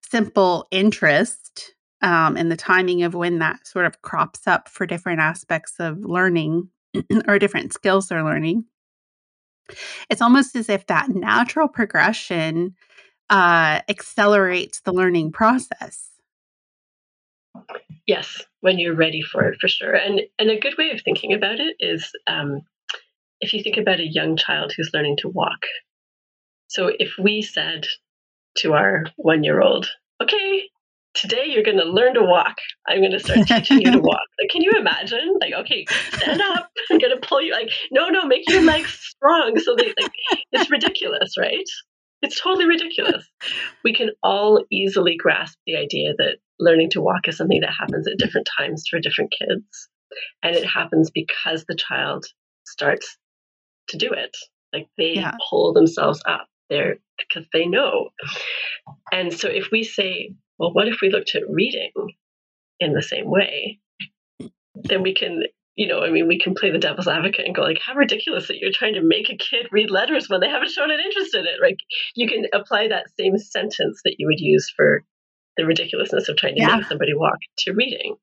simple interest um, and the timing of when that sort of crops up for different aspects of learning *clears throat* or different skills they're learning. It's almost as if that natural progression uh, accelerates the learning process. Yes, when you're ready for it, for sure. And and a good way of thinking about it is um, if you think about a young child who's learning to walk. So if we said to our one year old, okay, today you're going to learn to walk. I'm going to start teaching you to *laughs* walk. Like, can you imagine? Like, okay, stand up. I'm going to pull you. Like, no, no, make your legs strong. So they like, it's ridiculous, right? It's totally ridiculous. We can all easily grasp the idea that learning to walk is something that happens at different times for different kids. And it happens because the child starts to do it. Like they yeah. pull themselves up there because they know. And so if we say, well, what if we looked at reading in the same way? Then we can you know, I mean, we can play the devil's advocate and go like, how ridiculous that you're trying to make a kid read letters when they haven't shown an interest in it. Like, You can apply that same sentence that you would use for the ridiculousness of trying to yeah. make somebody walk to reading.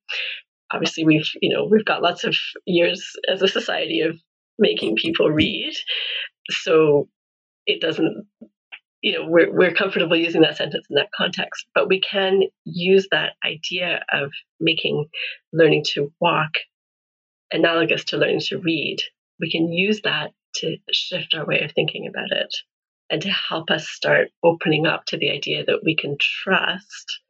Obviously, we've you know we've got lots of years as a society of making people read, so it doesn't. You know, we're we're comfortable using that sentence in that context, but we can use that idea of making learning to walk analogous to learning to read, we can use that to shift our way of thinking about it and to help us start opening up to the idea that we can trust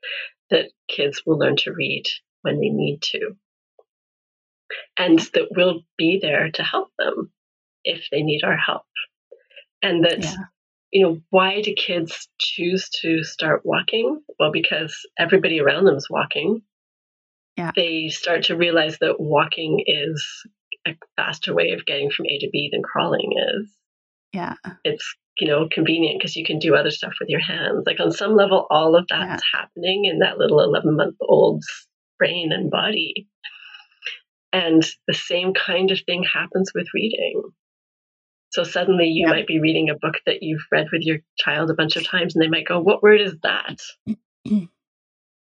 that kids will learn to read when they need to. And that we'll be there to help them if they need our help. And that, yeah. you know, why do kids choose to start walking? Well, because everybody around them is walking yeah. they start to realize that walking is a faster way of getting from A to B than crawling is. Yeah. It's, you know, convenient because you can do other stuff with your hands. Like on some level, all of that's yeah. happening in that little 11 month old's brain and body. And the same kind of thing happens with reading. So suddenly you yeah. might be reading a book that you've read with your child a bunch of times and they might go, What word is that? *clears throat*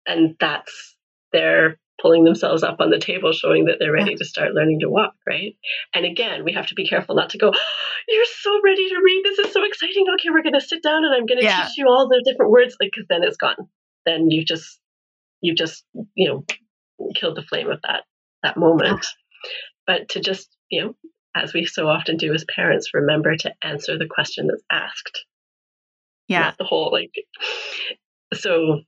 and that's their pulling themselves up on the table, showing that they're ready yeah. to start learning to walk, right? And again, we have to be careful not to go, oh, *gasps* You're so ready to read. This is so exciting. Okay, we're going to sit down and I'm going to yeah. teach you all the different words. Like, because then it's gone. Then you've just, you've just, you know, killed the flame of that, that moment. But to just, you know, as we so often do as parents, remember to answer the question that's asked. Yeah. Not the whole, like, *sighs* so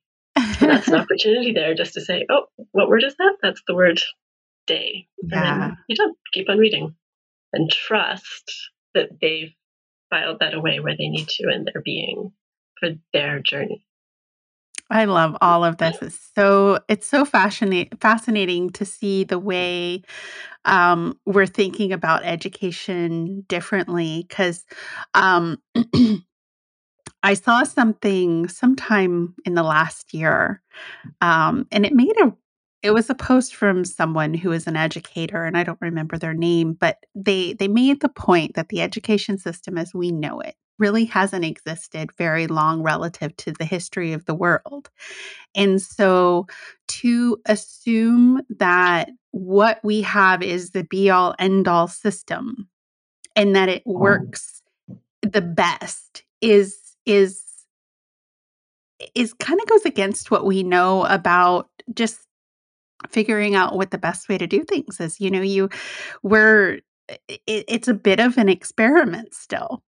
that's an opportunity there just to say, oh, what word is that? That's the word day. Yeah. And you don't keep on reading and trust that they've filed that away where they need to in their being for their journey. I love all of this. It's so it's so fascinating fascinating to see the way um, we're thinking about education differently because um, *clears throat* I saw something sometime in the last year, um, and it made a it was a post from someone who is an educator and i don't remember their name but they they made the point that the education system as we know it really hasn't existed very long relative to the history of the world. And so to assume that what we have is the be all end all system and that it works the best is is is kind of goes against what we know about just figuring out what the best way to do things is you know you we're it, it's a bit of an experiment still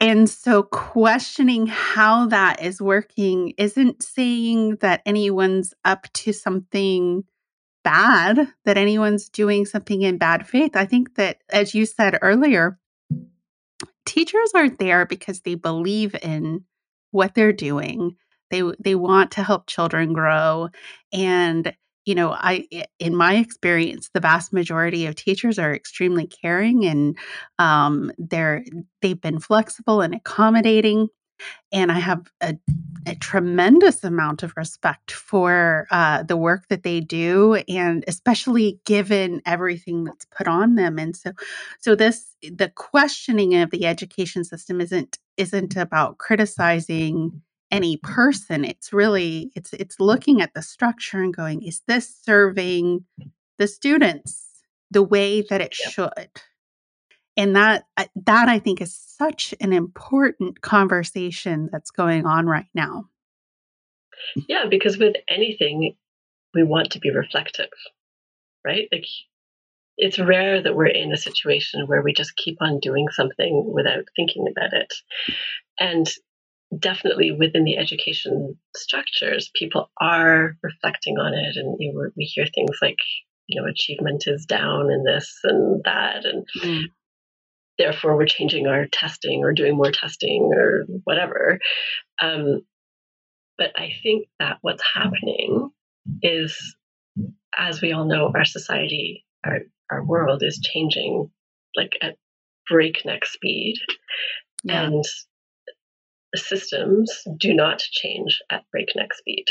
and so questioning how that is working isn't saying that anyone's up to something bad that anyone's doing something in bad faith. I think that, as you said earlier, teachers are there because they believe in what they're doing. They they want to help children grow and you know, I in my experience, the vast majority of teachers are extremely caring and um, they're they've been flexible and accommodating and I have a, a tremendous amount of respect for uh, the work that they do, and especially given everything that's put on them. And so, so this the questioning of the education system isn't isn't about criticizing any person. It's really it's it's looking at the structure and going, is this serving the students the way that it yep. should? and that that i think is such an important conversation that's going on right now. Yeah because with anything we want to be reflective right? Like it's rare that we're in a situation where we just keep on doing something without thinking about it. And definitely within the education structures people are reflecting on it and you know, we hear things like you know achievement is down in this and that and mm therefore we're changing our testing or doing more testing or whatever. Um, but I think that what's happening is, as we all know, our society, our, our world is changing like at breakneck speed. Yeah. And systems do not change at breakneck speed.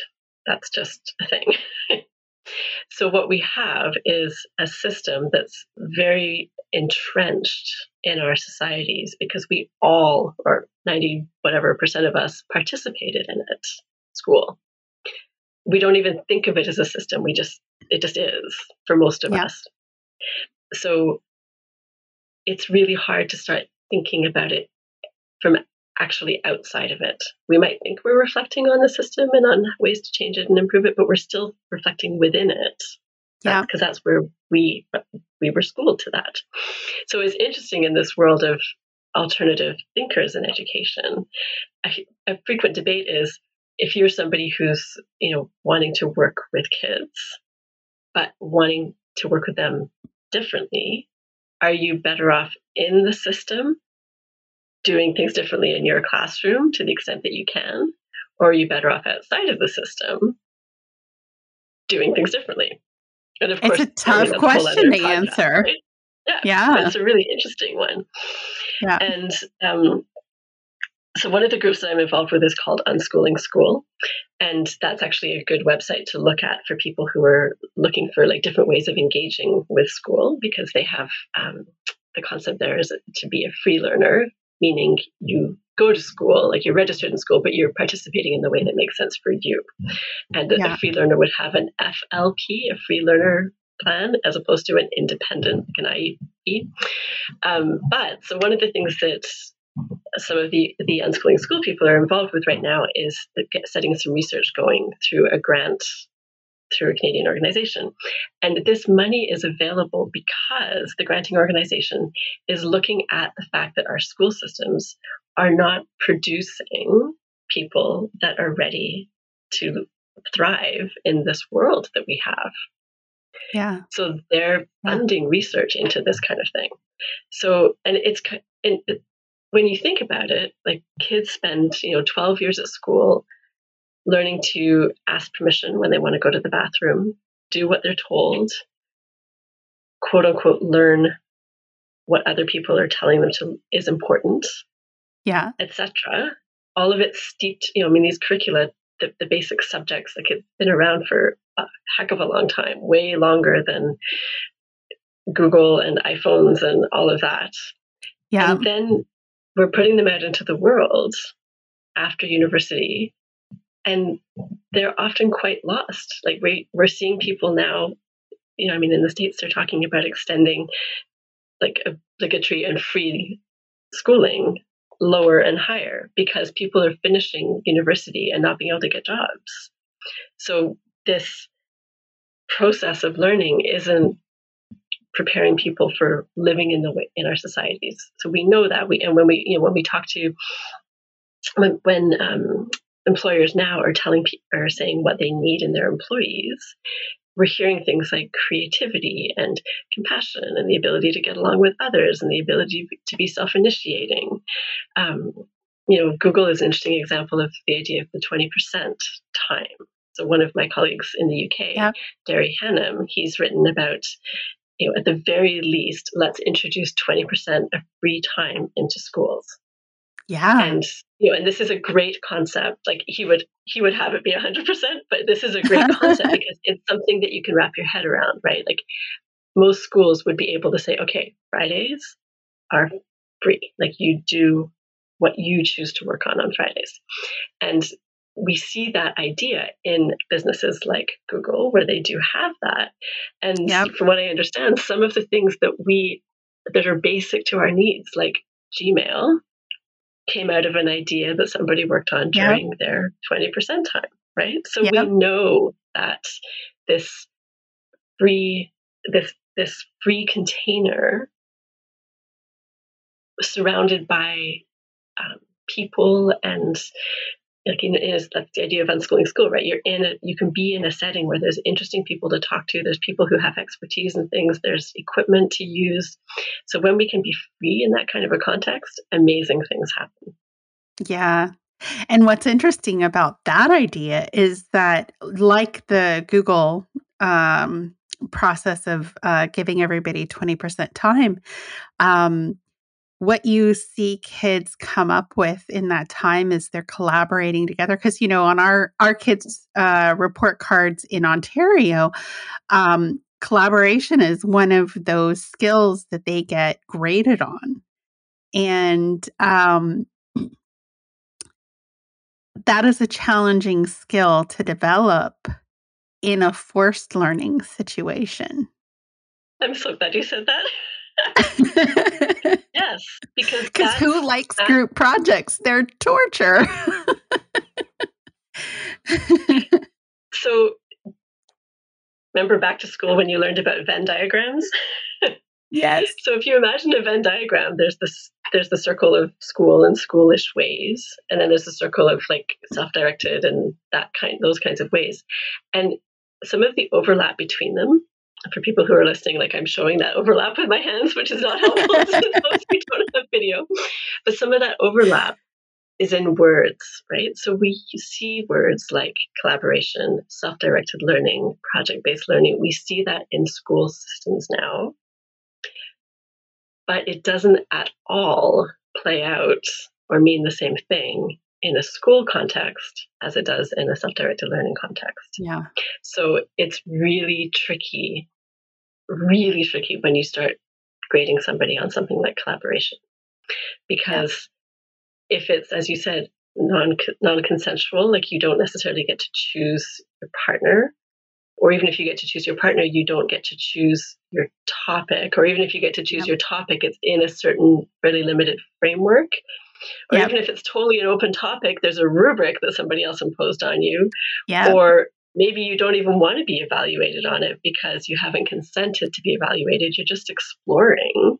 That's just a thing. *laughs* So, what we have is a system that's very entrenched in our societies because we all, or 90 whatever percent of us, participated in it, school. We don't even think of it as a system. We just, it just is for most of yeah. us. So, it's really hard to start thinking about it from actually outside of it. We might think we're reflecting on the system and on ways to change it and improve it, but we're still reflecting within it. Yeah, because that's where we we were schooled to that. So it's interesting in this world of alternative thinkers in education. A, a frequent debate is if you're somebody who's you know wanting to work with kids, but wanting to work with them differently, are you better off in the system doing things differently in your classroom to the extent that you can? Or are you better off outside of the system doing things differently? And of course, it's a tough question to answer. Right? Yeah, yeah. It's a really interesting one. Yeah. And um, so one of the groups that I'm involved with is called Unschooling School. And that's actually a good website to look at for people who are looking for like different ways of engaging with school because they have um, the concept there is to be a free learner meaning you go to school, like you're registered in school, but you're participating in the way that makes sense for you. And yeah. a free learner would have an FLP, a free learner plan, as opposed to an independent, like an IEP. Um, but so one of the things that some of the the unschooling school people are involved with right now is setting some research going through a grant through a Canadian organization. And this money is available because the granting organization is looking at the fact that our school systems are not producing people that are ready to thrive in this world that we have. Yeah. So they're funding yeah. research into this kind of thing. So, and it's, and when you think about it, like kids spend, you know, 12 years at school learning to ask permission when they want to go to the bathroom, do what they're told, quote unquote, learn what other people are telling them to is important. Yeah. Etc. All of it steeped, you know, I mean, these curricula, the, the basic subjects, like it's been around for a heck of a long time, way longer than Google and iPhones and all of that. Yeah. And then we're putting them out into the world after university and they're often quite lost. Like we we're seeing people now, you know, I mean, in the states they're talking about extending like obligatory and free schooling lower and higher because people are finishing university and not being able to get jobs. So this process of learning isn't preparing people for living in the way in our societies. So we know that we and when we you know when we talk to when when um, employers now are telling people, are saying what they need in their employees we're hearing things like creativity and compassion and the ability to get along with others and the ability to be self initiating. Um, you know, Google is an interesting example of the idea of the 20% time. So, one of my colleagues in the UK, yeah. Derry Hannam, he's written about, you know, at the very least, let's introduce 20% of free time into schools. Yeah. And you know, and this is a great concept. Like he would he would have it be hundred percent, but this is a great *laughs* concept because it's something that you can wrap your head around, right? Like most schools would be able to say, okay, Fridays are free. Like you do what you choose to work on on Fridays. And we see that idea in businesses like Google, where they do have that. And yep. from what I understand, some of the things that we that are basic to our needs, like Gmail, came out of an idea that somebody worked on during yep. their 20% time, right? So yep. we know that this free this this free container surrounded by um, people and like in, is that's the idea of unschooling school, right? You're in it, you can be in a setting where there's interesting people to talk to, there's people who have expertise in things, there's equipment to use. So when we can be free in that kind of a context, amazing things happen. Yeah. And what's interesting about that idea is that, like the Google um, process of uh, giving everybody 20% time, um, what you see kids come up with in that time is they're collaborating together because you know on our our kids uh, report cards in ontario um, collaboration is one of those skills that they get graded on. And um, that is a challenging skill to develop in a forced learning situation. I'm so glad you said that *laughs* yes, because *laughs* because who likes that, group projects? They're torture. *laughs* so, remember back to school when you learned about Venn diagrams? yes. So if you imagine a Venn diagram, there's this there's the circle of school and schoolish ways, and then there's the circle of like self-directed and that kind those kinds of ways, and some of the overlap between them for people who are listening, like I'm showing that overlap with my hands, which is not helpful *laughs* to we don't have video. But some of that overlap is in words, right? So we see words like collaboration, self directed learning, project based learning. We see that in school systems now. But it doesn't at all play out or mean the same thing in a school context as it does in a self directed learning context. Yeah. So it's really tricky, really tricky when you start grading somebody on something like collaboration. Because yeah. if it's, as you said, non non consensual, like you don't necessarily get to choose your partner, or even if you get to choose your partner, you don't get to choose your topic, or even if you get to choose your topic, it's in a certain fairly limited framework. Or yep. even if it's totally an open topic, there's a rubric that somebody else imposed on you. Yeah. Or maybe you don't even want to be evaluated on it because you haven't consented to be evaluated. You're just exploring.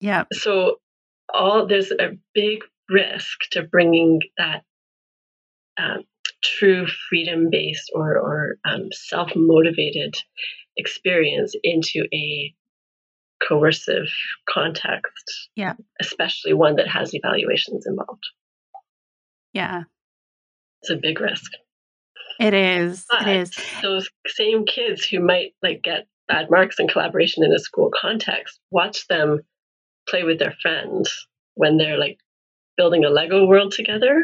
Yeah. So all there's a big risk to bringing that um, true freedom based or, or um, self motivated experience into a coercive context. Yeah. Especially one that has evaluations involved. Yeah. It's a big risk. It is. But it is. Those same kids who might like get bad marks in collaboration in a school context, watch them play with their friends when they're like building a Lego world together.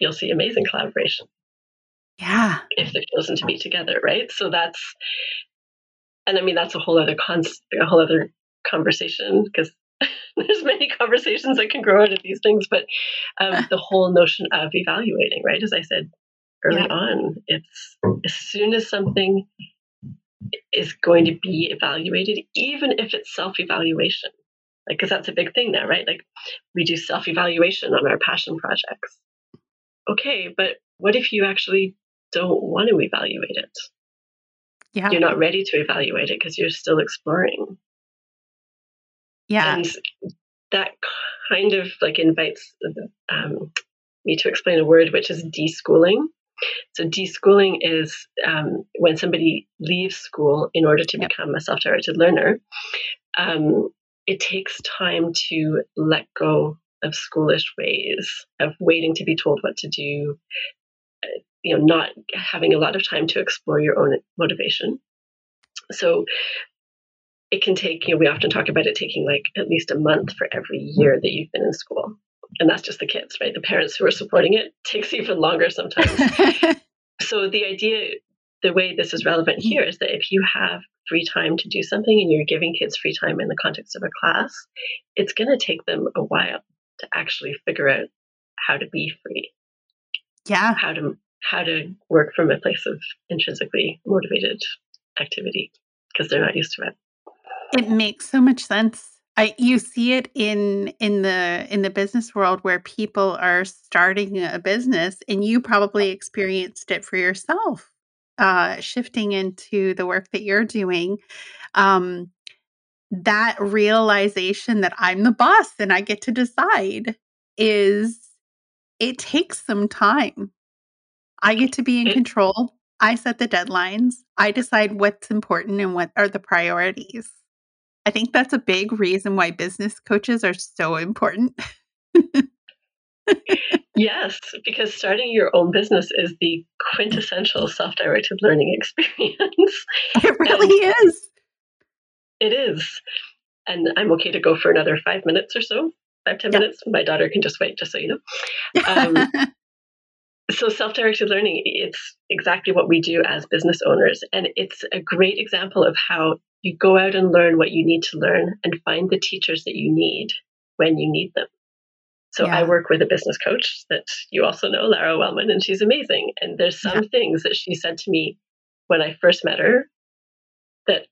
You'll see amazing collaboration. Yeah. If they're chosen to be together, right? So that's and I mean that's a whole other con- a whole other conversation because *laughs* there's many conversations that can grow out of these things, but um, the whole notion of evaluating, right? As I said early yeah. on, it's as soon as something is going to be evaluated, even if it's self-evaluation, like because that's a big thing now, right? Like we do self-evaluation on our passion projects. Okay, but what if you actually don't want to evaluate it? Yeah. you're not ready to evaluate it because you're still exploring. Yeah. And that kind of like invites um, me to explain a word which is deschooling. So deschooling is um, when somebody leaves school in order to yep. become a self-directed learner. Um, it takes time to let go of schoolish ways of waiting to be told what to do, you know, not having a lot of time to explore your own motivation. So it can take, you know, we often talk about it taking like at least a month for every mm-hmm. year that you've been in school. And that's just the kids, right? The parents who are supporting it *laughs* takes even longer sometimes. *laughs* so the idea, the way this is relevant mm-hmm. here is that if you have free time to do something and you're giving kids free time in the context of a class, it's going to take them a while to actually figure out how to be free. Yeah. How to how to work from a place of intrinsically motivated activity because they're not used to it. It makes so much sense. I you see it in in the in the business world where people are starting a business and you probably experienced it for yourself uh shifting into the work that you're doing um that realization that I'm the boss and I get to decide is it takes some time. I get to be in control. I set the deadlines. I decide what's important and what are the priorities. I think that's a big reason why business coaches are so important. yes, because starting your own business is the quintessential self directed learning *laughs* experience. *laughs* It really and is. It is. And I'm okay to go for another five minutes or so, five ten minutes. My daughter can just wait, just so you know. *laughs* Um, so self-directed learning it's exactly what we do as business owners. And it's a great example of how you go out and learn what you need to learn and find the teachers that you need when you need them. So yeah. i work with a business coach that you also know lara wellman and she's amazing. And there's some yeah. things that she said to me when i first met her that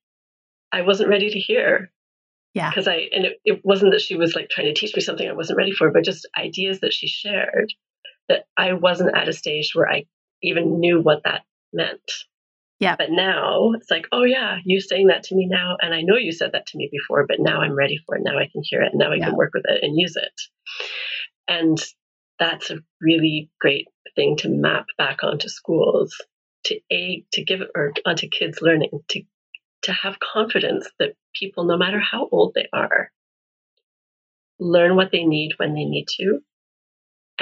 i wasn't ready to hear yeah. because i and it, it wasn't that she was like trying to teach me something i wasn't ready for but just ideas that she shared that I wasn't at a stage where I even knew what that meant. Yeah. But now it's like, oh yeah, you saying that to me now, and I know you said that to me before, but now I'm ready for it. Now I can hear it. Now I yeah. can work with it and use it. And that's a really great thing to map back onto schools to a to give or onto kids learning to to have confidence that people, no matter how old they are, learn what they need when they need to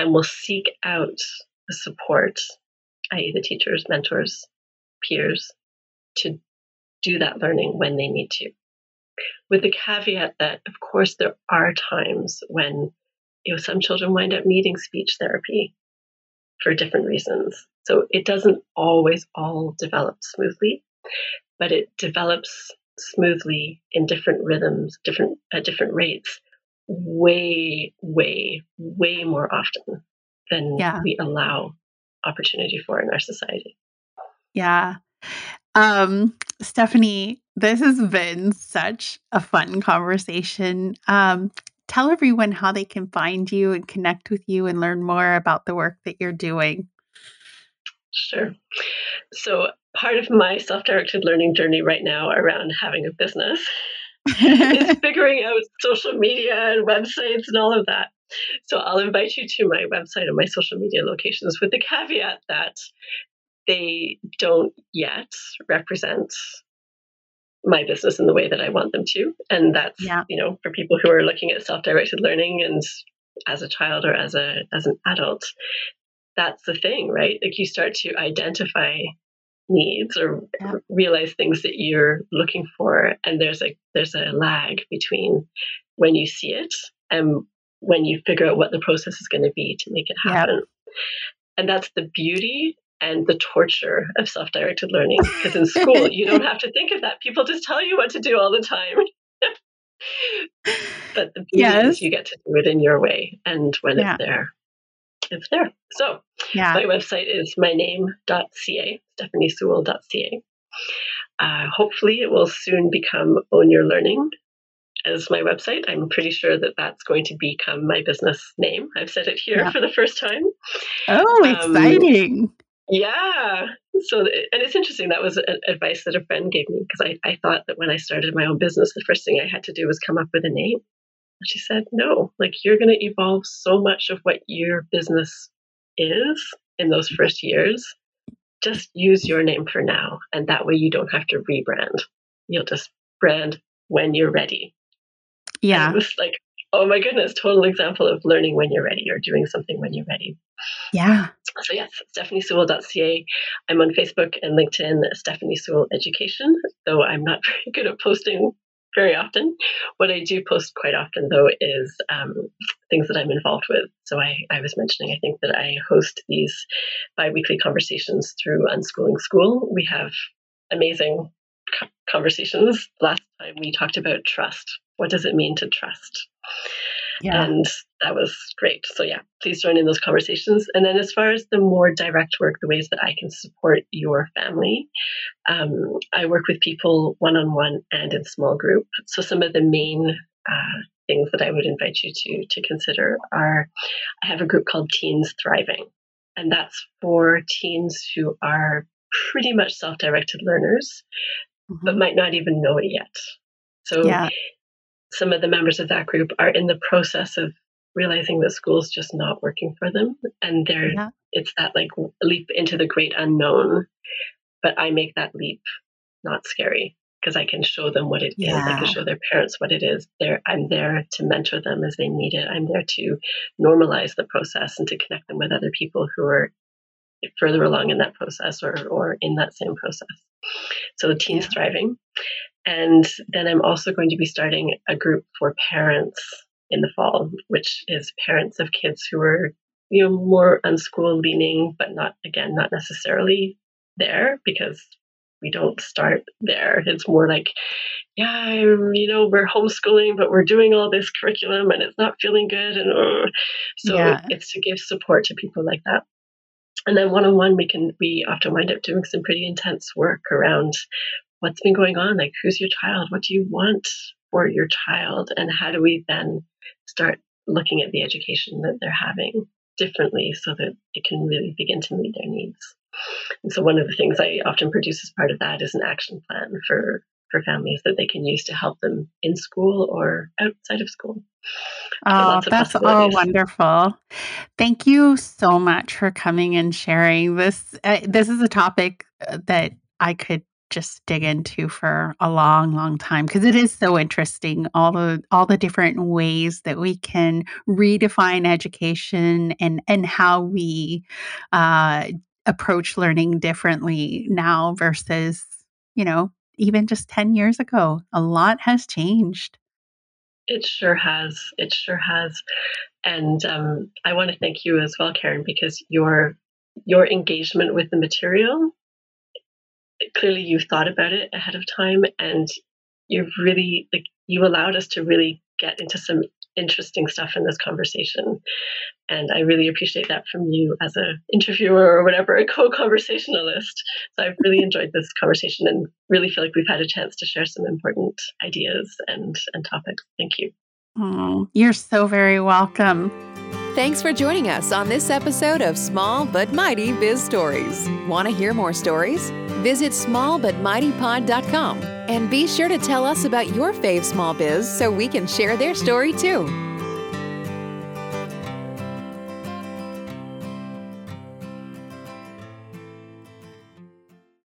and will seek out the support, i.e., the teachers, mentors, peers, to do that learning when they need to. With the caveat that, of course, there are times when you know some children wind up needing speech therapy for different reasons. So it doesn't always all develop smoothly, but it develops smoothly in different rhythms, different at different rates, way, way, way more often than yeah. we allow opportunity for in our society. Yeah. Um, Stephanie, this has been such a fun conversation. Um, tell everyone how they can find you and connect with you and learn more about the work that you're doing. Sure. So, part of my self directed learning journey right now around having a business is *laughs* *laughs* figuring out social media and websites and all of that. So I'll invite you to my website and my social media locations with the caveat that they don't yet represent my business in the way that I want them to. And that's, yeah. you know, for people who are looking at self-directed learning and as a child or as a as an adult, that's the thing, right? Like you start to identify needs or yeah. realize things that you're looking for and there's a there's a lag between when you see it and when you figure out what the process is going to be to make it happen yeah. and that's the beauty and the torture of self-directed learning because in school you don't have to *laughs* think of that people just tell you what to do all the time *laughs* but the beauty yes. is you get to do it in your way and when yeah. it's there it's there. So yeah. my website is myname.ca, stephaniesewell.ca. Uh, hopefully, it will soon become Own Your Learning as my website. I'm pretty sure that that's going to become my business name. I've said it here yeah. for the first time. Oh, um, exciting. Yeah. So, and it's interesting. That was advice that a friend gave me because I, I thought that when I started my own business, the first thing I had to do was come up with a name. She said, no, like you're going to evolve so much of what your business is in those first years, just use your name for now. And that way you don't have to rebrand. You'll just brand when you're ready. Yeah. And it was like, oh my goodness, total example of learning when you're ready or doing something when you're ready. Yeah. So yes, stephaniesewell.ca. I'm on Facebook and LinkedIn, Stephanie Sewell Education, though I'm not *laughs* very good at posting very often. What I do post quite often, though, is um, things that I'm involved with. So I, I was mentioning, I think that I host these biweekly conversations through Unschooling School. We have amazing conversations. Last time we talked about trust. What does it mean to trust? Yeah. And that was great. So, yeah, please join in those conversations. And then, as far as the more direct work, the ways that I can support your family, um, I work with people one on one and in small group. So, some of the main uh, things that I would invite you to to consider are I have a group called Teens Thriving, and that's for teens who are pretty much self directed learners, mm-hmm. but might not even know it yet. So, yeah some of the members of that group are in the process of realizing that school's just not working for them and they're yeah. it's that like leap into the great unknown but i make that leap not scary because i can show them what it yeah. is. i can show their parents what it is there i'm there to mentor them as they need it i'm there to normalize the process and to connect them with other people who are further along in that process or or in that same process so the teens yeah. thriving and then I'm also going to be starting a group for parents in the fall, which is parents of kids who are, you know, more unschool leaning, but not, again, not necessarily there because we don't start there. It's more like, yeah, you know, we're homeschooling, but we're doing all this curriculum and it's not feeling good. And uh, so yeah. it's to give support to people like that. And then one on one, we can, we often wind up doing some pretty intense work around what's been going on? Like, who's your child? What do you want for your child? And how do we then start looking at the education that they're having differently so that it can really begin to meet their needs? And so, one of the things I often produce as part of that is an action plan for for families that they can use to help them in school or outside of school. Oh, that's all wonderful. Thank you so much for coming and sharing this. Uh, this is a topic uh, that I could just dig into for a long long time because it is so interesting all the all the different ways that we can redefine education and and how we uh, approach learning differently now versus you know even just 10 years ago. A lot has changed. It sure has. It sure has. And um, i want to thank you as well karen because your your engagement with the material clearly you've thought about it ahead of time and you've really like you allowed us to really get into some interesting stuff in this conversation. And i really appreciate that from you as a interviewer or whatever a co-conversationalist. So i've really enjoyed this conversation and really feel like we've had a chance to share some important ideas and and topics. Thank you. Oh, you're so very welcome. Thanks for joining us on this episode of Small But Mighty Biz Stories. Want to hear more stories? Visit smallbutmightypod.com and be sure to tell us about your fave small biz so we can share their story too.